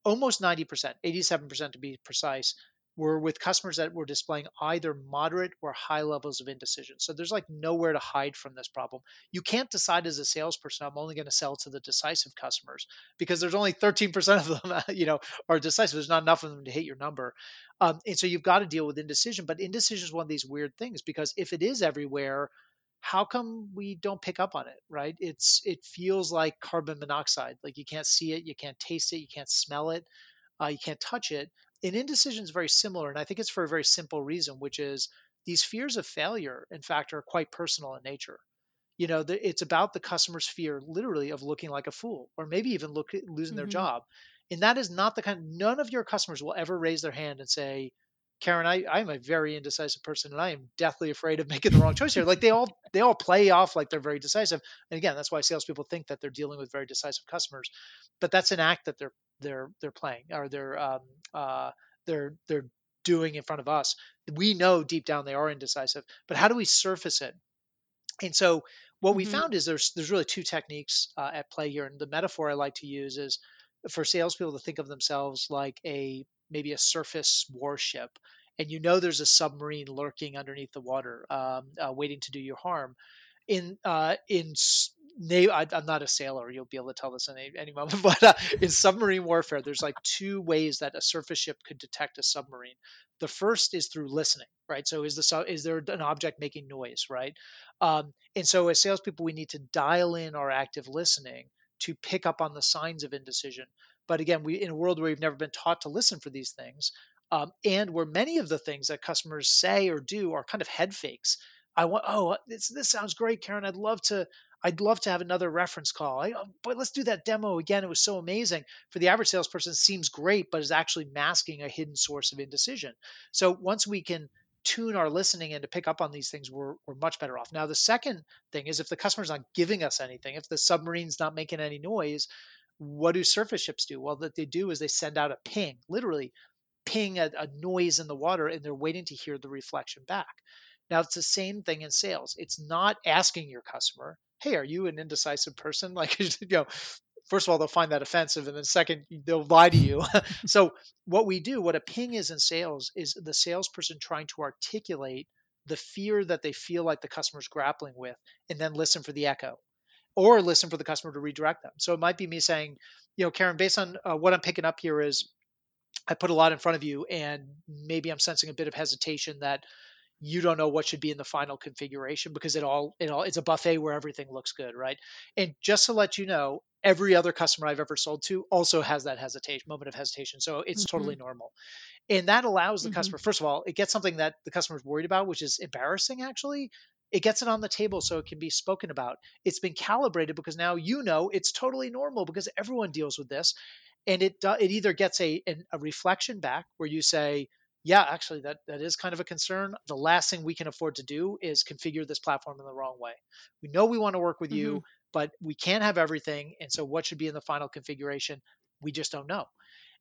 almost 90%, 87% to be precise, were with customers that were displaying either moderate or high levels of indecision. So there's like nowhere to hide from this problem. You can't decide as a salesperson, I'm only going to sell to the decisive customers because there's only 13% of them, you know, are decisive. There's not enough of them to hit your number. Um, and so you've got to deal with indecision. But indecision is one of these weird things because if it is everywhere, how come we don't pick up on it right it's it feels like carbon monoxide like you can't see it you can't taste it you can't smell it uh, you can't touch it and indecision is very similar. And I think it's for a very simple reason, which is these fears of failure, in fact, are quite personal in nature. You know, the, it's about the customer's fear, literally, of looking like a fool, or maybe even look, losing mm-hmm. their job. And that is not the kind. None of your customers will ever raise their hand and say, "Karen, I, I'm a very indecisive person, and I am deathly afraid of making the wrong choice here." Like they all they all play off like they're very decisive. And again, that's why salespeople think that they're dealing with very decisive customers. But that's an act that they're they're they're playing or they're um, uh, they're they're doing in front of us. We know deep down they are indecisive, but how do we surface it? And so what mm-hmm. we found is there's there's really two techniques uh, at play here, and the metaphor I like to use is for salespeople to think of themselves like a maybe a surface warship, and you know there's a submarine lurking underneath the water, um, uh, waiting to do you harm. In uh, in I, am not a sailor. You'll be able to tell this in any, any moment. But uh, in submarine warfare, there's like two ways that a surface ship could detect a submarine. The first is through listening, right? So is the is there an object making noise, right? Um, and so as salespeople, we need to dial in our active listening to pick up on the signs of indecision. But again, we in a world where we've never been taught to listen for these things, um, and where many of the things that customers say or do are kind of head fakes. I want, oh, this, this sounds great, Karen. I'd love to, I'd love to have another reference call. I, oh, but let's do that demo again. It was so amazing. For the average salesperson, seems great, but is actually masking a hidden source of indecision. So once we can tune our listening and to pick up on these things, we're, we're much better off. Now, the second thing is if the customer's not giving us anything, if the submarine's not making any noise, what do surface ships do? Well, what they do is they send out a ping, literally ping a, a noise in the water, and they're waiting to hear the reflection back. Now, it's the same thing in sales. It's not asking your customer, hey, are you an indecisive person? Like, you know, first of all, they'll find that offensive, and then second, they'll lie to you. so, what we do, what a ping is in sales, is the salesperson trying to articulate the fear that they feel like the customer's grappling with, and then listen for the echo or listen for the customer to redirect them. So, it might be me saying, you know, Karen, based on uh, what I'm picking up here is I put a lot in front of you, and maybe I'm sensing a bit of hesitation that you don't know what should be in the final configuration because it all it all it's a buffet where everything looks good, right? And just to let you know, every other customer I've ever sold to also has that hesitation moment of hesitation. So it's mm-hmm. totally normal. And that allows the mm-hmm. customer, first of all, it gets something that the customer's worried about, which is embarrassing actually. It gets it on the table so it can be spoken about. It's been calibrated because now you know it's totally normal because everyone deals with this. And it it either gets a a reflection back where you say, yeah, actually, that that is kind of a concern. The last thing we can afford to do is configure this platform in the wrong way. We know we want to work with mm-hmm. you, but we can't have everything. And so, what should be in the final configuration? We just don't know.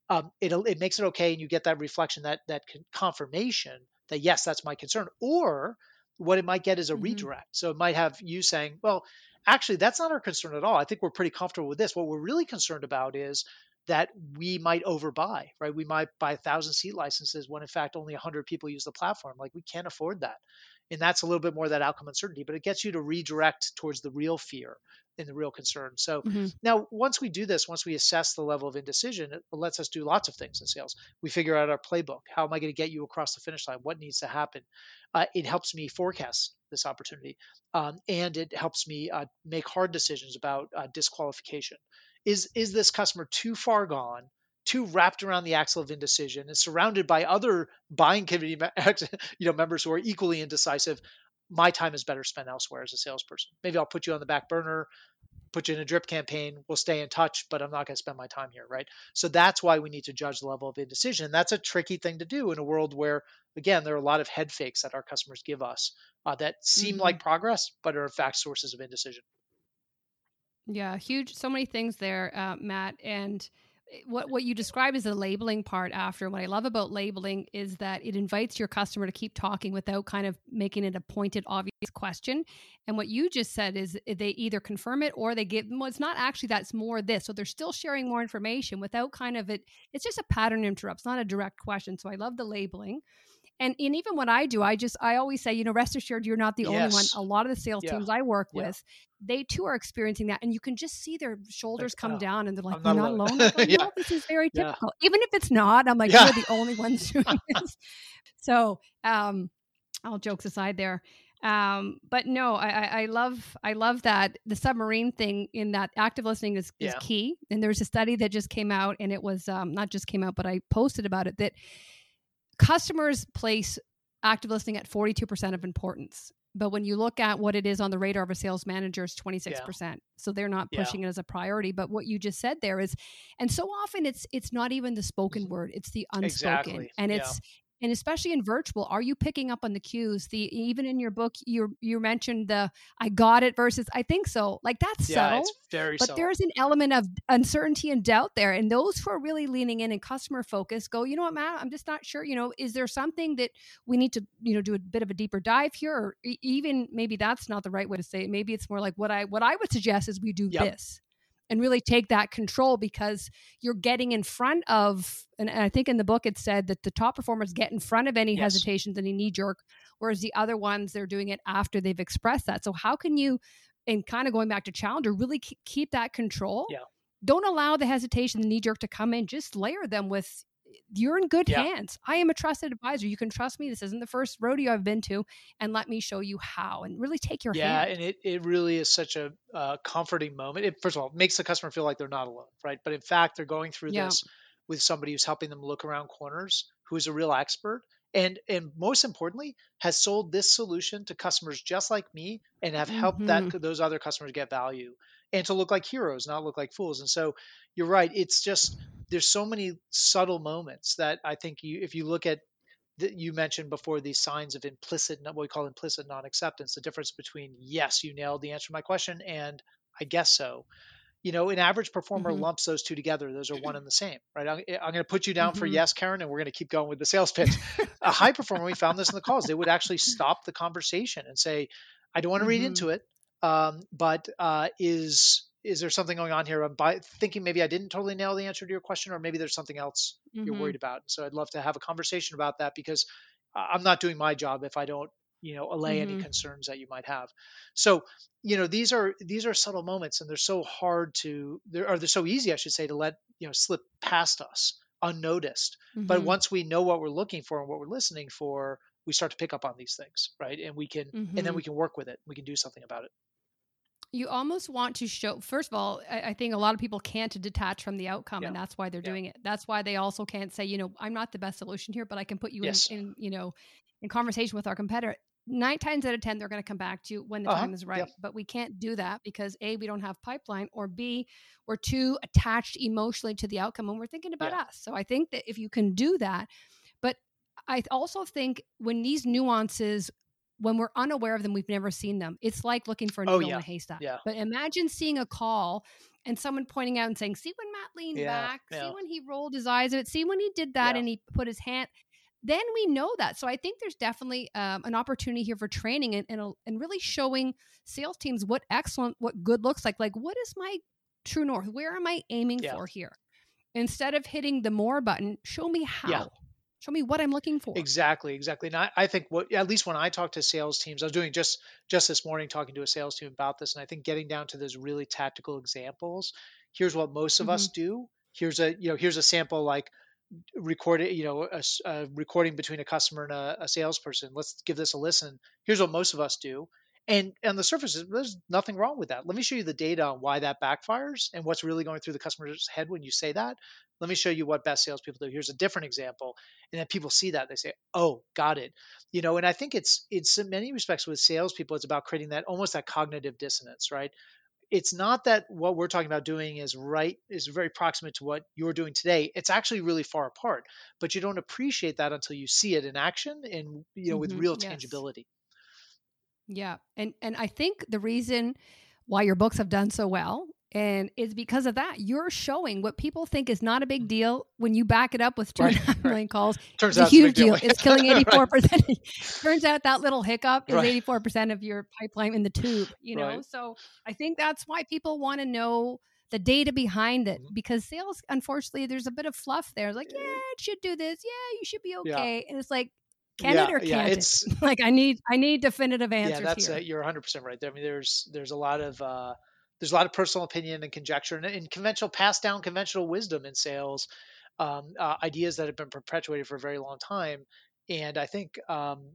Um, it it makes it okay, and you get that reflection, that that confirmation that yes, that's my concern. Or what it might get is a mm-hmm. redirect. So it might have you saying, well, actually, that's not our concern at all. I think we're pretty comfortable with this. What we're really concerned about is that we might overbuy, right? We might buy a thousand seat licenses when in fact only 100 people use the platform. Like we can't afford that. And that's a little bit more that outcome uncertainty, but it gets you to redirect towards the real fear and the real concern. So mm-hmm. now, once we do this, once we assess the level of indecision, it lets us do lots of things in sales. We figure out our playbook. How am I going to get you across the finish line? What needs to happen? Uh, it helps me forecast this opportunity, um, and it helps me uh, make hard decisions about uh, disqualification is is this customer too far gone too wrapped around the axle of indecision and surrounded by other buying committee you know members who are equally indecisive my time is better spent elsewhere as a salesperson maybe i'll put you on the back burner put you in a drip campaign we'll stay in touch but i'm not going to spend my time here right so that's why we need to judge the level of indecision that's a tricky thing to do in a world where again there are a lot of head fakes that our customers give us uh, that seem mm-hmm. like progress but are in fact sources of indecision yeah, huge. So many things there, uh, Matt. And what what you describe as the labeling part after. What I love about labeling is that it invites your customer to keep talking without kind of making it a pointed, obvious question. And what you just said is they either confirm it or they give. Well, it's not actually that's more this. So they're still sharing more information without kind of it. It's just a pattern interrupt. It's not a direct question. So I love the labeling. And, and even what I do, I just I always say, you know, rest assured you're not the yes. only one. A lot of the sales yeah. teams I work yeah. with, they too are experiencing that, and you can just see their shoulders like, come oh, down, and they're like, "You're not alone." alone. Like, yeah. no, this is very typical. Even if it's not, I'm like, you're the only ones doing this. So, um, all jokes aside, there. Um, but no, I, I love I love that the submarine thing in that active listening is, is key. And there's a study that just came out, and it was um, not just came out, but I posted about it that customers place active listening at 42% of importance but when you look at what it is on the radar of a sales manager it's 26% yeah. so they're not pushing yeah. it as a priority but what you just said there is and so often it's it's not even the spoken mm-hmm. word it's the unspoken exactly. and it's and especially in virtual are you picking up on the cues? The even in your book you you mentioned the i got it versus i think so. Like that's yeah, subtle it's very but subtle. there's an element of uncertainty and doubt there and those who are really leaning in and customer focus go you know what matt? I'm just not sure you know is there something that we need to you know do a bit of a deeper dive here? Or even maybe that's not the right way to say it. Maybe it's more like what i what i would suggest is we do yep. this and really take that control because you're getting in front of and I think in the book it said that the top performers get in front of any yes. hesitations, any knee jerk, whereas the other ones they're doing it after they've expressed that. So how can you, and kind of going back to Challenger, really keep that control? Yeah. Don't allow the hesitation, the knee jerk to come in. Just layer them with you're in good yeah. hands. I am a trusted advisor. You can trust me. This isn't the first rodeo I've been to, and let me show you how. And really take your hand. yeah, hand. and it, it really is such a uh, comforting moment. It, first of all, it makes the customer feel like they're not alone, right? But in fact, they're going through yeah. this with somebody who's helping them look around corners, who is a real expert, and and most importantly, has sold this solution to customers just like me, and have helped mm-hmm. that those other customers get value and to look like heroes, not look like fools. And so you're right. It's just there's so many subtle moments that I think you if you look at that you mentioned before these signs of implicit what we call implicit non-acceptance the difference between yes you nailed the answer to my question and i guess so you know, an average performer Mm-hmm. lumps those two together. Those are one and the same, right? I'm, I'm going to put you down for Mhm. yes, Karen, and we're going to keep going with the sales pitch. a high performer, we found this in the calls, they would actually stop the conversation and say, I don't want to read Mhm. into it, um, but uh, is is there something going on here? I'm by, thinking maybe I didn't totally nail the answer to your question, or maybe there's something else you're Mhm. worried about. So I'd love to have a conversation about that because I'm not doing my job if I don't, you know, allay any Mhm. concerns that you might have. So, you know, these are these are subtle moments, and they're so hard to, they're, or they're so easy, I should say, to let you know slip past us unnoticed. But Mhm. once we know what we're looking for and what we're listening for, we start to pick up on these things, right? And we can, and then Mhm. we can work with it. We can do something about it. You almost want to show first of all I, I think a lot of people can't detach from the outcome and that's why they're Yeah. doing it that's why they also can't say you know i'm not the best solution here but i can put you Yes. in, in you know in conversation with our competitor nine times out of ten they're going to come back to you when the Uh-huh. time is right Yep. but we can't do that because a we don't have pipeline or b we're too attached emotionally to the outcome when we're thinking about Yeah. us so i think that if you can do that but i also think when these nuances when we're unaware of them we've never seen them it's like looking for a Oh, needle yeah. in a haystack Yeah. but imagine seeing a call and someone pointing out and saying, "See when Matt leaned Yeah, back. See when he rolled his eyes. At see when he did that and he put his hand." Then we know that. So I think there's definitely um, an opportunity here for training and and, a- and really showing sales teams what excellent, what good looks like. Like, what is my true north? Where am I aiming for here? Instead of hitting the more button, show me how. Show me what I'm looking for. Exactly, exactly. And I, I think what at least when I talk to sales teams, I was doing just just this morning talking to a sales team about this, and I think getting down to those really tactical examples. Here's what most of us mm-hmm. do. Here's a you know here's a sample like record it you know a recording between a customer and a, a salesperson. Let's give this a listen. Here's what most of us do. And on the surface, there's nothing wrong with that. Let me show you the data on why that backfires and what's really going through the customer's head when you say that. Let me show you what best salespeople do. Here's a different example and then people see that they say oh got it you know and i think it's it's in many respects with salespeople it's about creating that almost that cognitive dissonance right it's not that what we're talking about doing is right is very proximate to what you're doing today it's actually really far apart but you don't appreciate that until you see it in action and you know with Mhm, real yes. tangibility Yeah. And and I think the reason why your books have done so well and is because of that. You're showing what people think is not a big deal when you back it up with two and a Right, half right. million calls. turns It's a out a huge big deal. It's killing 84%. Turns out that little hiccup is Right. 84% of your pipeline in the tube, you know? Right. So I think that's why people want to know the data behind it Mhm. because sales, unfortunately, there's a bit of fluff there. It's like, yeah, it should do this. Yeah, you should be Yeah. okay. And it's like, can yeah, it or yeah, can't it's it? Like, I need, I need definitive answers yeah that's you're 100% right there i mean there's there's a lot of uh there's a lot of personal opinion and conjecture and, and conventional passed down conventional wisdom in sales um, uh, ideas that have been perpetuated for a very long time and i think um,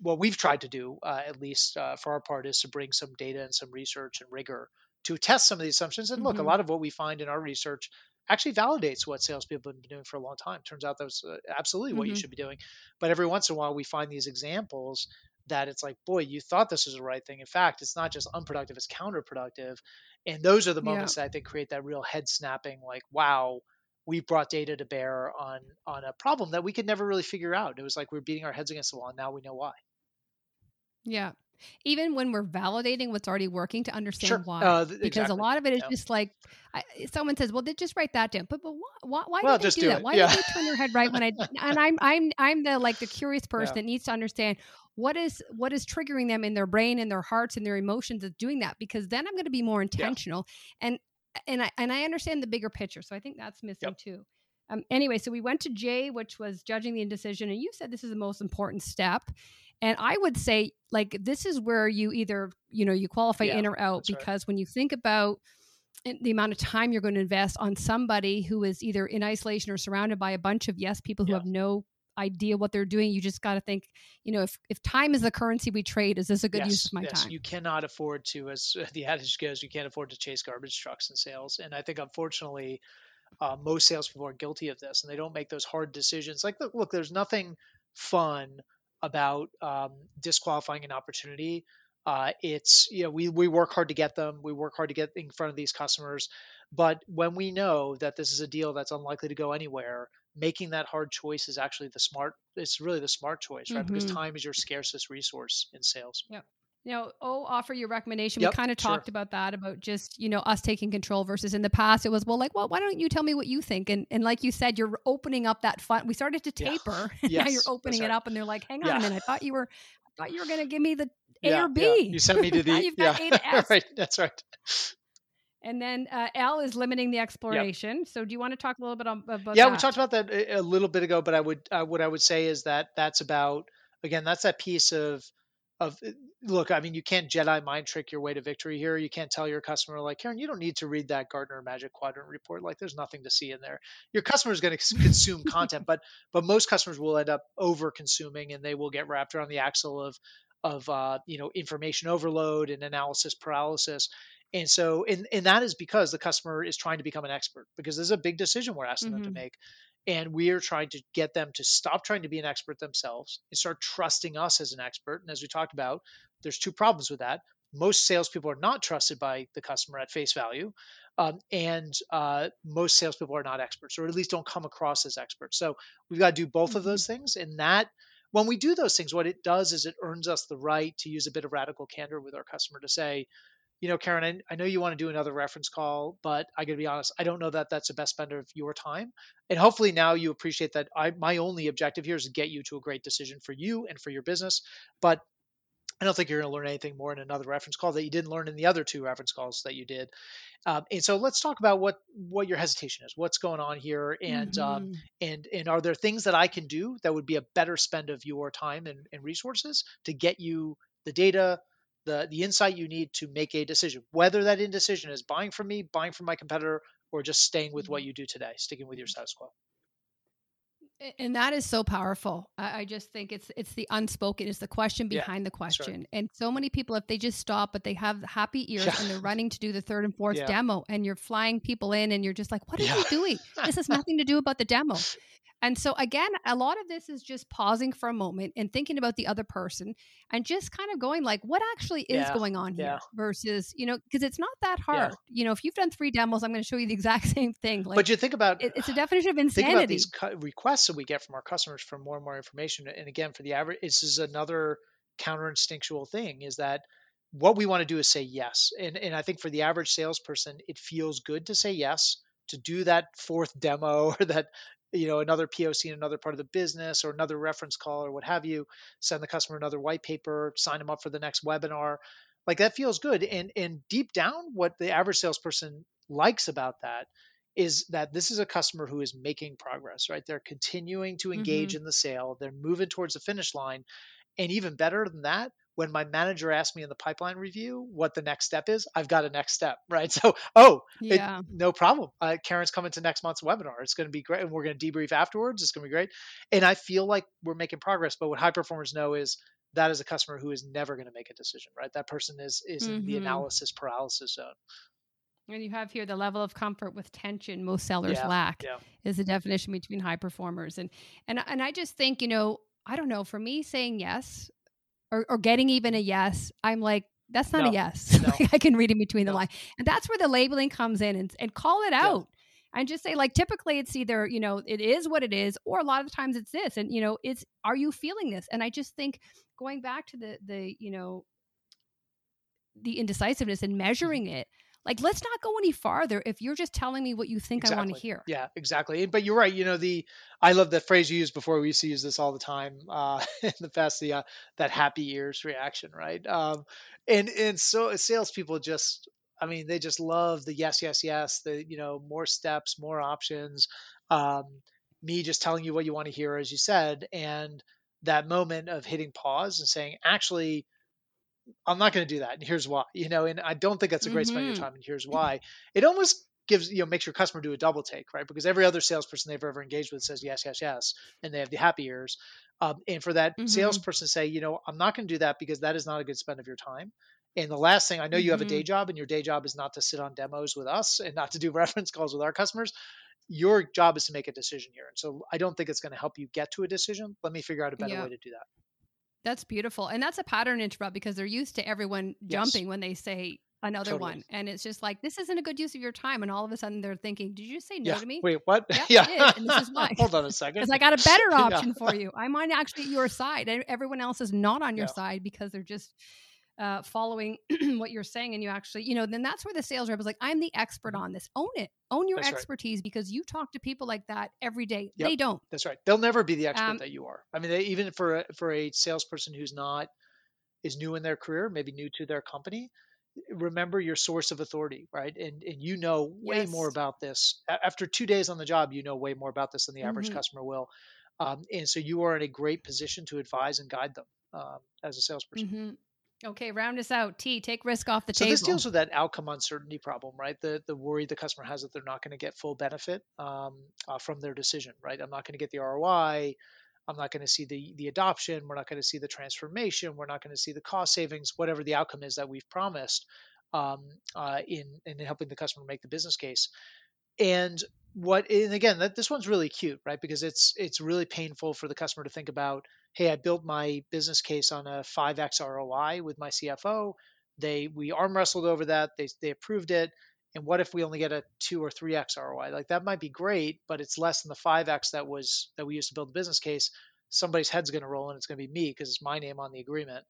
what we've tried to do uh, at least uh, for our part is to bring some data and some research and rigor to test some of these assumptions and look Mhm. a lot of what we find in our research actually validates what salespeople have been doing for a long time turns out that's uh, absolutely what you Mhm. should be doing but every once in a while we find these examples that it's like, boy, you thought this was the right thing. In fact, it's not just unproductive, it's counterproductive. And those are the Yeah. moments that I think create that real head snapping, like, wow, we brought data to bear on on a problem that we could never really figure out. It was like we're beating our heads against the wall, and now we know why. Yeah. Even when we're validating what's already working to understand Sure. why. Uh, th- because exactly. a lot of it is Yeah. just like I, someone says, "Well, they just write that down." But but why why, why Well, did they do, do that? it. Why Yeah. did they turn their head right when I? And I'm I'm I'm the like the curious person Yeah. that needs to understand what is what is triggering them in their brain and their hearts and their emotions of doing that because then I'm going to be more intentional and and I and I understand the bigger picture. So I think that's missing Yep. too. Um, anyway, so we went to J, which was judging the indecision, and you said this is the most important step. And I would say, like, this is where you either, you know, you qualify Yeah, in or out that's right. because when you think about the amount of time you're going to invest on somebody who is either in isolation or surrounded by a bunch of yes people who Yeah. have no idea what they're doing, you just got to think, you know, if if time is the currency we trade, is this a good use of my yes. time? You cannot afford to, as the adage goes, you can't afford to chase garbage trucks and sales. And I think, unfortunately, uh, most salespeople are guilty of this, and they don't make those hard decisions. Like, look, look there's nothing fun about um, disqualifying an opportunity. Uh, it's you know we we work hard to get them, we work hard to get in front of these customers, but when we know that this is a deal that's unlikely to go anywhere, making that hard choice is actually the smart. It's really the smart choice, right? Because Mhm. time is your scarcest resource in sales. You know, oh, offer your recommendation. Yep, we kind of sure. talked about that, about just, you know, us taking control versus in the past, it was, well, like, well, why don't you tell me what you think? And and like you said, you're opening up that fun. We started to Yeah. taper. and now you're opening it up and they're like, hang on Yeah. a minute. I thought you were, I thought you were going to give me the A Yeah, or B. yeah. You sent me to the you've yeah. got A to S. right. That's right. And then uh, L is limiting the exploration. So do you want to talk a little bit on, about yeah that? we talked about that a, a little bit ago but i would uh, what i would say is that that's about again that's that piece of of uh, look i mean you can't jedi mind trick your way to victory here. You can't tell your customer like karen you don't need to read that Gartner magic quadrant report. Like there's nothing to see in there. Your customer is going to consume content but but most customers will end up over consuming and they will get wrapped around the axle of of uh, you know information overload and analysis paralysis. And so and, and that is because the customer is trying to become an expert because there's a big decision we're asking them to Mhm. make and we are trying to get them to stop trying to be an expert themselves and start trusting us as an expert. And as we talked about there's two problems with that. Most salespeople are not trusted by the customer at face value um, and uh, most salespeople are not experts or at least don't come across as experts. So we've got to do both of those things and that when we do those things what it does is it earns us the right to use a bit of radical candor with our customer to say you know, Karen, I, I know you want to do another reference call, but I got to be honest, I don't know that that's the best spend of your time. And hopefully now you appreciate that I my only objective here is to get you to a great decision for you and for your business. But I don't think you're going to learn anything more in another reference call that you didn't learn in the other two reference calls that you did. Um, and so let's talk about what what your hesitation is, what's going on here, and um, Mhm. and and are there things that I can do that would be a better spend of your time and, and resources to get you the data, the the insight you need to make a decision, whether that indecision is buying from me, buying from my competitor, or just staying with what mm-hmm. you do today, sticking with your mm-hmm. status quo. And that is so powerful I, I just think it's it's the unspoken it's the question Yeah, behind the right. question and so many people if they just stop but they have happy ears Yeah. and they're running to do the third and fourth Yeah. demo and you're flying people in and you're just like what are Yeah. you doing this has nothing to do about the demo and so again a lot of this is just pausing for a moment and thinking about the other person and just kind of going like what actually is Yeah, going on here yeah. versus you know because it's not that Yeah. hard you know if you've done three demos i'm going to show you the exact same thing like but you think about it, it's a definition of think insanity about these requests we get from our customers for more and more information. And again for the average this is another counterinstinctual thing is that what we want to do is say yes. And and i think for the average salesperson it feels good to say yes to do that fourth demo or that you know another poc in another part of the business or another reference call or what have you send the customer another white paper sign them up for the next webinar. Like that feels good. And and deep down what the average salesperson likes about that is that this is a customer who is making progress, right? They're continuing to engage in the sale, they're moving towards the finish line. And even better than that, when my manager asked me in the pipeline review what the next step is, I've got a next step, right? So, oh, it- yeah no problem. Uh, Karen's coming to next month's webinar. It's going to be great. And we're going to debrief afterwards. It's going to be great. And I feel like we're making progress. But what high performers know is that is a customer who is never going to make a decision, right? That person is is in the Mhm. analysis paralysis zone. And you have here the level of comfort with tension most sellers Yeah, lack yeah. is the definition between high performers. And and and I just think, you know, I don't know, for me saying yes or, or getting even a yes, I'm like, that's not No, a yes. no. I can read in between the No. line. And that's where the labeling comes in and, and call it Yeah. out. And just say, like, typically it's either, you know, it is what it is, or a lot of the times it's this. And, you know, it's are you feeling this? And I just think going back to the the, you know, the indecisiveness and measuring Mm-hmm. it, like let's not go any farther if you're just telling me what you think I want to hear. Yeah, exactly. But you're right. You know, the I love that phrase you used before. We used to use this all the time uh, in the past. The uh, that happy ears reaction, right? Um, and and so salespeople just, I mean, they just love the yes, yes, yes. The you know more steps, more options. Um, me just telling you what you want to hear, as you said, and that moment of hitting pause and saying, actually, I'm not going to do that, and here's why. You know, and I don't think that's a great spend of Mhm. your time, and here's why. It almost gives you know makes your customer do a double take, right? Because every other salesperson they've ever engaged with says yes, yes, yes, and they have the happy ears. Um, and for that Mhm. salesperson to say, you know, I'm not going to do that because that is not a good spend of your time. And the last thing, I know you have a day job, and your day job is not to sit on demos with us and not to do reference calls with our customers. Your job is to make a decision here. And so I don't think it's going to help you get to a decision. Let me figure out a better Yeah. way to do that. That's beautiful. And that's a pattern interrupt because they're used to everyone Yes. jumping when they say another Totally. one. And it's just like, this isn't a good use of your time. And all of a sudden they're thinking, did you say no yeah. to me? Wait, what? Yeah, and this is why. Hold on a second. Because I got a better Yeah. option for you. I'm on actually your side. and Everyone else is not on your Yeah. side because they're just uh, following what you're saying and you actually you know then that's where the sales rep is like i'm the expert on this own it own your That's right. expertise because you talk to people like that every day Yep. they don't That's right. They'll never be the expert Um, that you are. I mean, they, even for a, for a salesperson who's not is new in their career, maybe new to their company, remember your source of authority, right? And and you know way more about this after two days on the job. You know way more about this than the average Mhm. customer will, um, and so you are in a great position to advise and guide them um, as a salesperson. hmm okay round us out t take risk off the So table this deals with that outcome uncertainty problem, right? The the worry the customer has that they're not going to get full benefit um, uh, from their decision, right? I'm not going to get the ROI. I'm not going to see the the adoption. We're not going to see the transformation. We're not going to see the cost savings. Whatever the outcome is that we've promised um, uh, in in helping the customer make the business case. And what and again that this one's really cute, right? Because it's it's really painful for the customer to think about, hey, I built my business case on a 5x ROI with my CFO. They we arm wrestled over that. They they approved it. And what if we only get a two or three x ROI? Like that might be great, but it's less than the five x that was that we used to build the business case. Somebody's head's going to roll, and it's going to be me because it's my name on the agreement.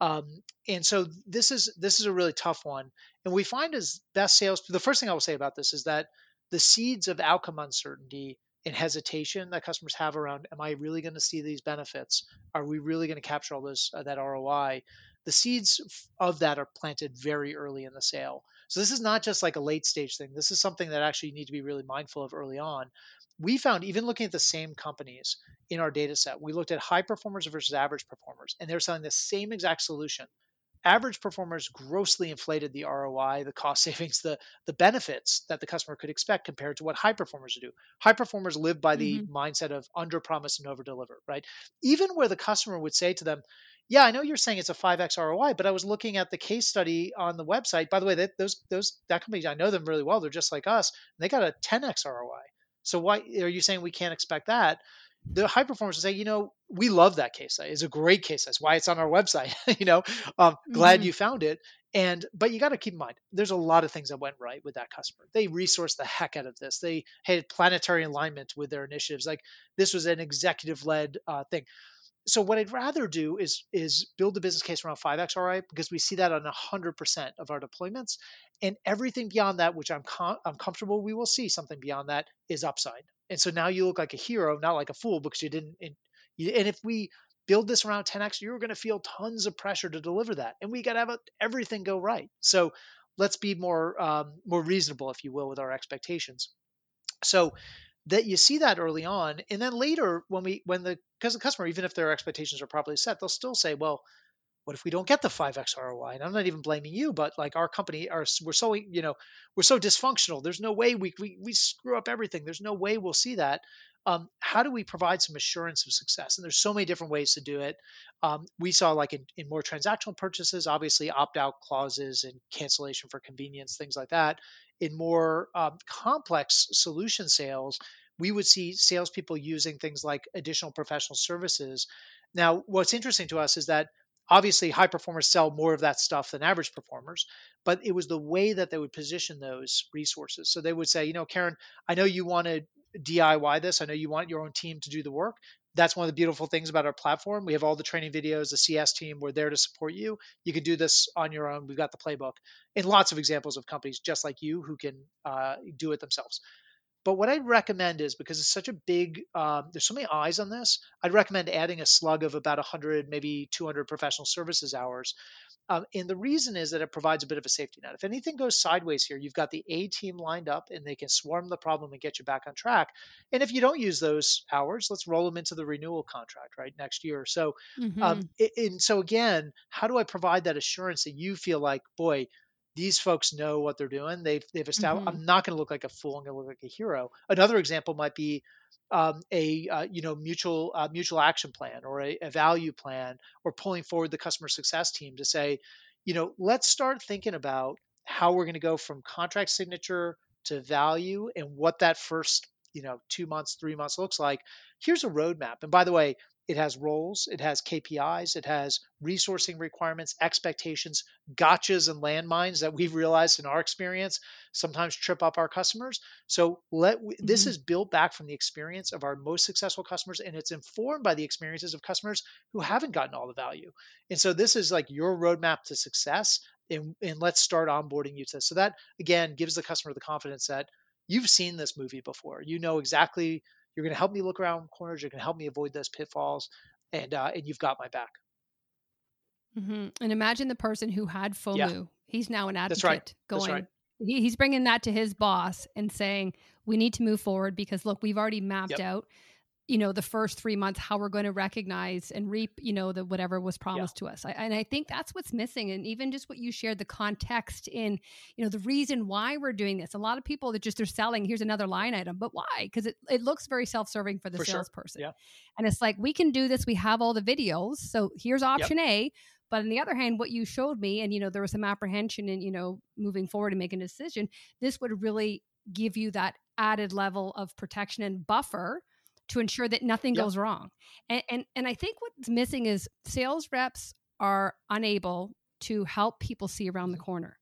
Um, and so this is this is a really tough one. And we find as best sales, the first thing I will say about this is that the seeds of outcome uncertainty and hesitation that customers have around, am I really going to see these benefits? Are we really going to capture all those uh, that ROI? The seeds of that are planted very early in the sale. So this is not just like a late stage thing. This is something that actually you need to be really mindful of early on. We found even looking at the same companies in our data set, we looked at high performers versus average performers, and they're selling the same exact solution average performers grossly inflated the ROI, the cost savings, the the benefits that the customer could expect compared to what high performers do. High performers live by the Mhm. mindset of under promise and over deliver, right? Even where the customer would say to them, "Yeah, I know you're saying it's a 5x ROI, but I was looking at the case study on the website. By the way, that those those that company I know them really well. They're just like us. And they got a 10x ROI. So why are you saying we can't expect that?" The high performers will say, you know, we love that case study. It's a great case. That's why it's on our website. you know, um, glad Mhm. you found it. And but you got to keep in mind, there's a lot of things that went right with that customer. They resourced the heck out of this. They had planetary alignment with their initiatives. Like this was an executive-led uh, thing. So what I'd rather do is is build a business case around 5x ROI because we see that on 100% of our deployments, and everything beyond that, which I'm com- I'm comfortable we will see something beyond that is upside. And so now you look like a hero, not like a fool because you didn't. And, and if we build this around 10x, you're going to feel tons of pressure to deliver that, and we got to have everything go right. So let's be more um, more reasonable, if you will, with our expectations. So that you see that early on, and then later when we when the because the customer, even if their expectations are properly set, they'll still say, well. What if we don't get the 5x ROI? And I'm not even blaming you, but like our company, are we're so you know we're so dysfunctional. There's no way we we, we screw up everything. There's no way we'll see that. Um, how do we provide some assurance of success? And there's so many different ways to do it. Um, we saw like in, in more transactional purchases, obviously opt out clauses and cancellation for convenience, things like that. In more um, complex solution sales, we would see salespeople using things like additional professional services. Now, what's interesting to us is that obviously high performers sell more of that stuff than average performers but it was the way that they would position those resources. So they would say you know karen i know you want to diy this. I know you want your own team to do the work. That's one of the beautiful things about our platform. We have all the training videos the cs team. We're there to support you. You can do this on your own. We've got the playbook. And lots of examples of companies just like you who can uh, do it themselves but what I'd recommend is because it's such a big, um, there's so many eyes on this. I'd recommend adding a slug of about 100, maybe 200 professional services hours. Um, and the reason is that it provides a bit of a safety net. If anything goes sideways here, you've got the A team lined up and they can swarm the problem and get you back on track. And if you don't use those hours, let's roll them into the renewal contract, right, next year. So, Mhm. um, and so again, how do I provide that assurance that you feel like, boy, these folks know what they're doing. They've they've established. Mhm. I'm not going to look like a fool. I'm going to look like a hero. Another example might be um, a uh, you know mutual uh, mutual action plan or a, a value plan or pulling forward the customer success team to say, you know, let's start thinking about how we're going to go from contract signature to value and what that first you know two months three months looks like here's a roadmap and by the way it has roles, it has KPIs, it has resourcing requirements, expectations, gotchas, and landmines that we've realized in our experience sometimes trip up our customers. So let mm-hmm. this is built back from the experience of our most successful customers, and it's informed by the experiences of customers who haven't gotten all the value. And so this is like your roadmap to success, and, and let's start onboarding you to this. So that again gives the customer the confidence that you've seen this movie before. You know exactly you're going to help me look around corners. You're going to help me avoid those pitfalls, and uh, and you've got my back. Mm-hmm. And imagine the person who had FOMO. Yeah. He's now an advocate. That's right. Going, That's right. He, he's bringing that to his boss and saying, "We need to move forward because look, we've already mapped yep. out you know the first three months how we're going to recognize and reap you know the whatever was promised yeah. to us I, and i think that's what's missing and even just what you shared the context in you know the reason why we're doing this a lot of people that just they're selling here's another line item but why because it, it looks very self-serving for the for salesperson sure. yeah. and it's like we can do this we have all the videos so here's option yep. a but on the other hand what you showed me and you know there was some apprehension in you know moving forward and making a decision this would really give you that added level of protection and buffer to ensure that nothing yep. goes wrong. And, and and I think what's missing is sales reps are unable to help people see around the mm-hmm. corner.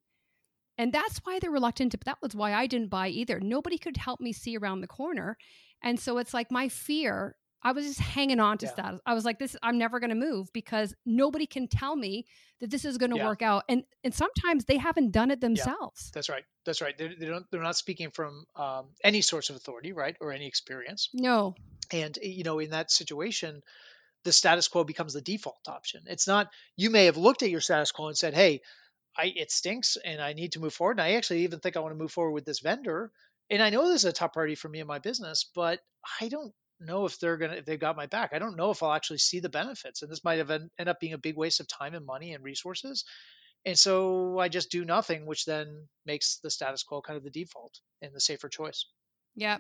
And that's why they're reluctant to that was why I didn't buy either. Nobody could help me see around the corner. And so it's like my fear I was just hanging on to yeah. status. I was like, this, I'm never going to move because nobody can tell me that this is going to yeah. work out. And, and sometimes they haven't done it themselves. Yeah. That's right. That's right. They, they don't, they're not speaking from um, any source of authority, right. Or any experience. No. And, you know, in that situation, the status quo becomes the default option. It's not, you may have looked at your status quo and said, Hey, I, it stinks and I need to move forward. And I actually even think I want to move forward with this vendor. And I know this is a top priority for me and my business, but I don't know if they're gonna if they've got my back. I don't know if I'll actually see the benefits, and this might have end, up being a big waste of time and money and resources. And so I just do nothing, which then makes the status quo kind of the default and the safer choice. Yeah.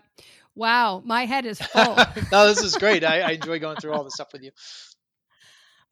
Wow. My head is full. no, this is great. I, I enjoy going through all this stuff with you.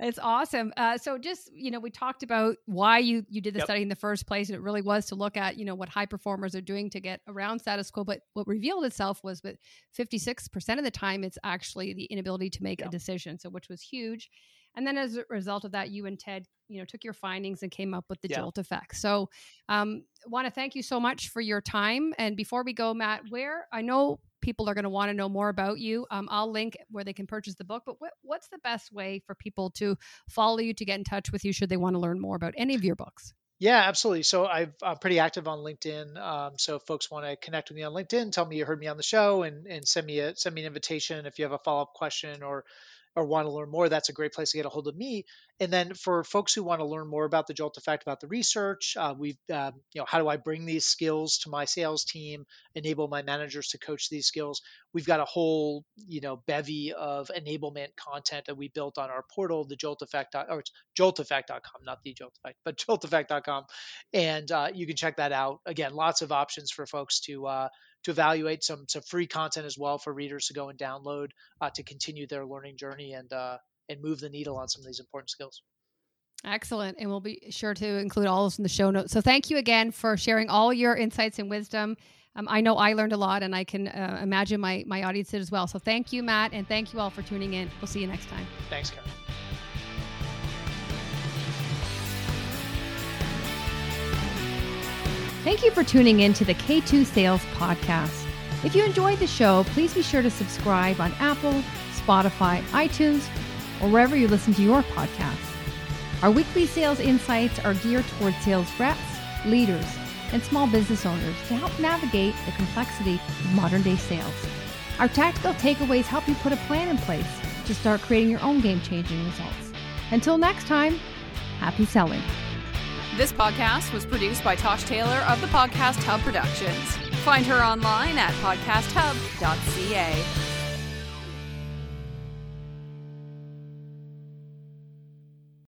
It's awesome. Uh, so just you know, we talked about why you you did the yep. study in the first place, and it really was to look at you know what high performers are doing to get around status quo. But what revealed itself was that fifty six percent of the time, it's actually the inability to make yep. a decision. So which was huge. And then as a result of that, you and Ted, you know, took your findings and came up with the jolt effect. So, um, want to thank you so much for your time. And before we go, Matt, where I know people are going to want to know more about you, um, I'll link where they can purchase the book. But wh- what's the best way for people to follow you to get in touch with you should they want to learn more about any of your books? Yeah, absolutely. So i am pretty active on LinkedIn. Um, so if folks want to connect with me on LinkedIn, tell me you heard me on the show, and and send me a send me an invitation if you have a follow up question or or want to learn more, that's a great place to get a hold of me. And then for folks who want to learn more about the Jolt Effect, about the research, uh, we've, uh, you know, how do I bring these skills to my sales team, enable my managers to coach these skills? We've got a whole, you know, bevy of enablement content that we built on our portal, the Jolt Effect, or it's jolteffect.com, not the Jolt Effect, but jolteffect.com. And uh, you can check that out. Again, lots of options for folks to, uh, to evaluate some some free content as well for readers to go and download uh, to continue their learning journey and uh, and move the needle on some of these important skills. Excellent. And we'll be sure to include all those in the show notes. So thank you again for sharing all your insights and wisdom. Um, I know I learned a lot and I can uh, imagine my, my audience did as well. So thank you, Matt. And thank you all for tuning in. We'll see you next time. Thanks, Karen. Thank you for tuning in to the K2 Sales Podcast. If you enjoyed the show, please be sure to subscribe on Apple, Spotify, iTunes, or wherever you listen to your podcasts. Our weekly sales insights are geared towards sales reps, leaders, and small business owners to help navigate the complexity of modern day sales. Our tactical takeaways help you put a plan in place to start creating your own game changing results. Until next time, happy selling. This podcast was produced by Tosh Taylor of the Podcast Hub Productions. Find her online at podcasthub.ca.